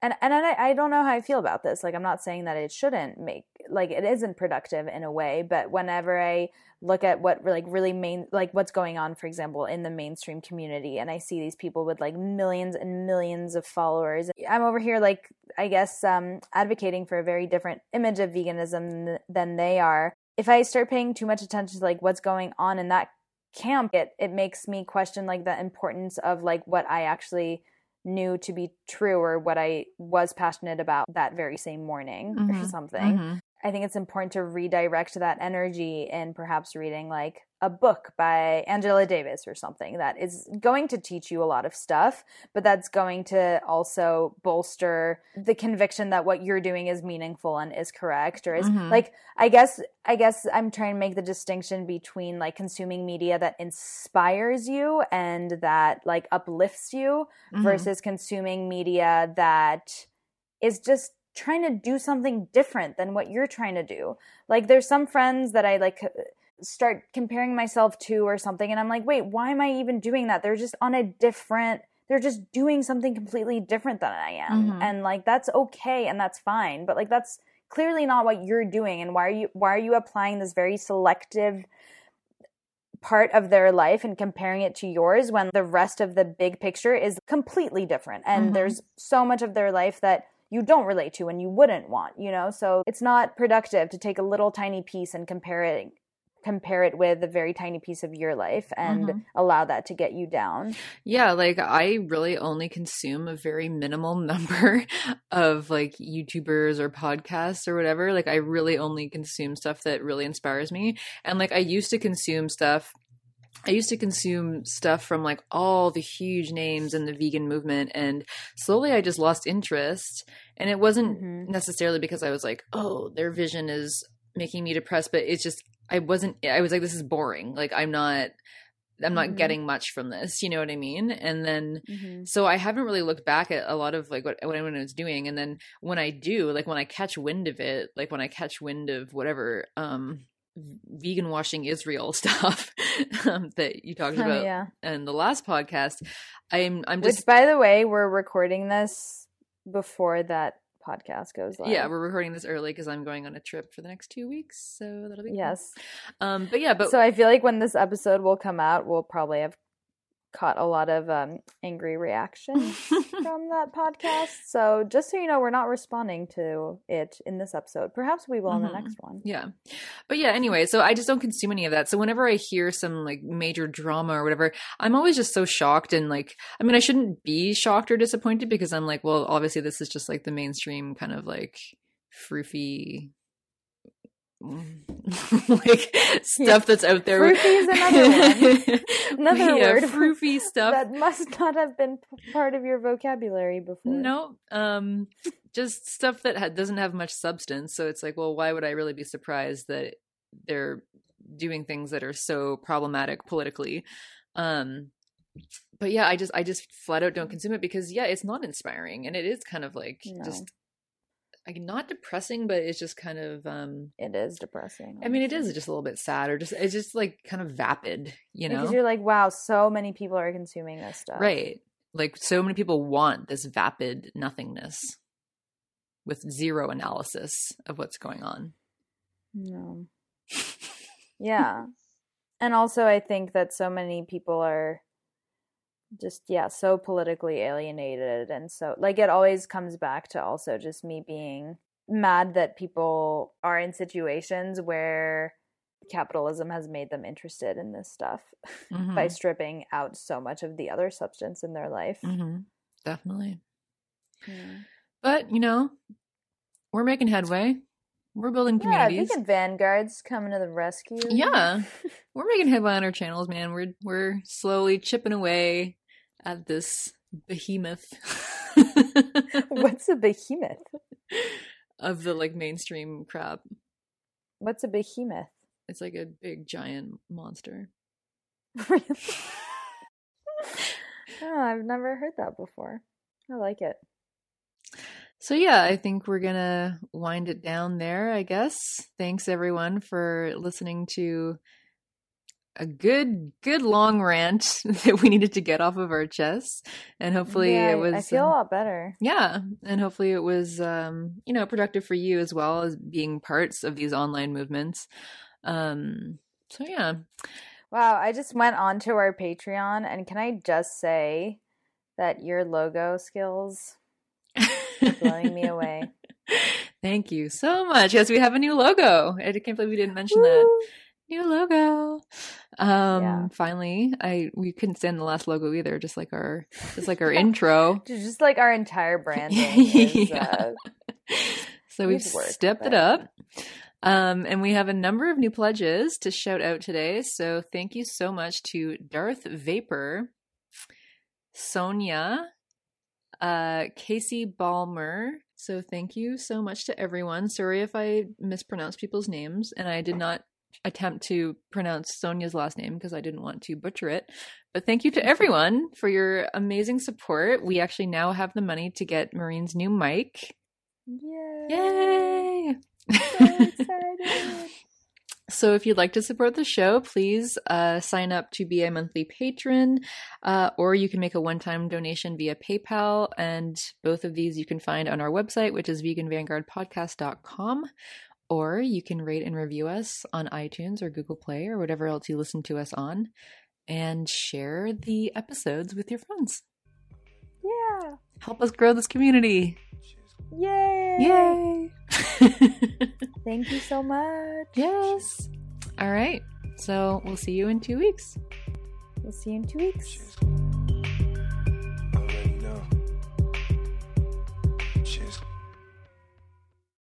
Speaker 3: and and I, I don't know how I feel about this. Like I'm not saying that it shouldn't make like it isn't productive in a way, but whenever I look at what like really main like what's going on for example in the mainstream community and I see these people with like millions and millions of followers, I'm over here like I guess um advocating for a very different image of veganism than they are. If I start paying too much attention to like what's going on in that camp, it it makes me question like the importance of like what I actually knew to be true or what I was passionate about that very same morning mm-hmm. or something. Mm-hmm. I think it's important to redirect that energy in perhaps reading like a book by Angela Davis or something that is going to teach you a lot of stuff, but that's going to also bolster the conviction that what you're doing is meaningful and is correct or is mm-hmm. like I guess I guess I'm trying to make the distinction between like consuming media that inspires you and that like uplifts you mm-hmm. versus consuming media that is just trying to do something different than what you're trying to do. Like there's some friends that I like start comparing myself to or something and I'm like, "Wait, why am I even doing that?" They're just on a different they're just doing something completely different than I am. Mm-hmm. And like that's okay and that's fine, but like that's clearly not what you're doing and why are you why are you applying this very selective part of their life and comparing it to yours when the rest of the big picture is completely different and mm-hmm. there's so much of their life that you don't relate to and you wouldn't want, you know? So it's not productive to take a little tiny piece and compare it compare it with a very tiny piece of your life and mm-hmm. allow that to get you down.
Speaker 2: Yeah, like I really only consume a very minimal number of like YouTubers or podcasts or whatever. Like I really only consume stuff that really inspires me. And like I used to consume stuff I used to consume stuff from like all the huge names in the vegan movement, and slowly I just lost interest. And it wasn't mm-hmm. necessarily because I was like, oh, their vision is making me depressed, but it's just, I wasn't, I was like, this is boring. Like, I'm not. I'm not mm-hmm. getting much from this, you know what I mean? And then, mm-hmm. so I haven't really looked back at a lot of like what, what anyone was doing. And then when I do, like when I catch wind of it, like when I catch wind of whatever, um, vegan washing Israel stuff um, that you talked oh, about yeah. in the last podcast. I'm I'm just
Speaker 3: Which by the way, we're recording this before that podcast goes live.
Speaker 2: Yeah, we're recording this early because I'm going on a trip for the next two weeks, so that'll be
Speaker 3: yes.
Speaker 2: Cool. Um, but yeah, but
Speaker 3: so I feel like when this episode will come out, we'll probably have caught a lot of um, angry reactions from that podcast. So just so you know, we're not responding to it in this episode. Perhaps we will mm-hmm. in the mm-hmm. next one.
Speaker 2: Yeah, but yeah. Anyway, so I just don't consume any of that. So whenever I hear some like major drama or whatever, I'm always just so shocked and like, I mean, I shouldn't be shocked or disappointed because I'm like, well, obviously this is just like the mainstream kind of like froofy like stuff that's out there.
Speaker 3: Froofy is another one. Another
Speaker 2: yeah,
Speaker 3: word.
Speaker 2: Froofy stuff
Speaker 3: that must not have been part of your vocabulary before.
Speaker 2: No, um, just stuff that ha- doesn't have much substance. So it's like, well, why would I really be surprised that they're doing things that are so problematic politically? Um, but yeah, I just I just flat out don't consume it because yeah, it's not inspiring and it is kind of like no. just like not depressing, but it's just kind of um
Speaker 3: it is depressing.
Speaker 2: I mean, it is just a little bit sad, or just it's just like kind of vapid, you know?
Speaker 3: Because you're like, wow, so many people are consuming this stuff,
Speaker 2: right? Like so many people want this vapid nothingness with zero analysis of what's going on.
Speaker 3: No. yeah, and also I think that so many people are just yeah so politically alienated and so like it always comes back to also just me being mad that people are in situations where capitalism has made them interested in this stuff
Speaker 2: Mhm.
Speaker 3: by stripping out so much of the other substance in their life.
Speaker 2: hmm Definitely.
Speaker 3: Mm.
Speaker 2: But, you know, we're making headway. We're building communities.
Speaker 3: Yeah,
Speaker 2: communities.
Speaker 3: vegan vanguards coming to the rescue.
Speaker 2: Yeah. we're making headway on our channels, man. We're we're slowly chipping away at this behemoth
Speaker 3: What's a behemoth?
Speaker 2: of the like mainstream crap.
Speaker 3: What's a behemoth?
Speaker 2: It's like a big giant monster.
Speaker 3: Really? oh, I've never heard that before. I like it.
Speaker 2: So yeah, I think we're gonna wind it down there. I guess. Thanks everyone for listening to a good, good long rant that we needed to get off of our chests, and hopefully
Speaker 3: Yeah,
Speaker 2: it was.
Speaker 3: I feel a lot better.
Speaker 2: yeah, and hopefully it was, um, you know, productive for you as well as being parts of these online movements. Um, so yeah,
Speaker 3: Wow, I just went onto our Patreon and can I just say that your logo skills blowing me away.
Speaker 2: Thank you so much. Yes, we have a new logo. I can't believe we didn't mention that. New logo. Um
Speaker 3: Yeah.
Speaker 2: finally, I we couldn't stand the last logo either, just like our just like our intro.
Speaker 3: Just like our entire branding is
Speaker 2: Yeah.
Speaker 3: uh,
Speaker 2: So we've
Speaker 3: work,
Speaker 2: stepped it up. Um, and we have a number of new pledges to shout out today. So thank you so much to Darth Vapor, Sonia, uh, Casey Balmer. So thank you so much to everyone. Sorry if I mispronounced people's names, and I did not attempt to pronounce Sonia's last name because I didn't want to butcher it. But thank you to everyone for your amazing support. We actually now have the money to get Marine's new mic.
Speaker 3: Yay!
Speaker 2: Yay!
Speaker 3: So excited.
Speaker 2: So if you'd like to support the show, please uh, sign up to be a monthly patron, uh, or you can make a one-time donation via PayPal. And both of these you can find on our website, which is veganvanguardpodcast.com. Or you can rate and review us on iTunes or Google Play or whatever else you listen to us on, and share the episodes with your friends.
Speaker 3: Yeah!
Speaker 2: Help us grow this community.
Speaker 3: Yay!
Speaker 2: Yay!
Speaker 3: Thank you so much.
Speaker 2: yes. All right. So we'll see you in two weeks.
Speaker 3: We'll see you in two weeks.
Speaker 4: Cheers.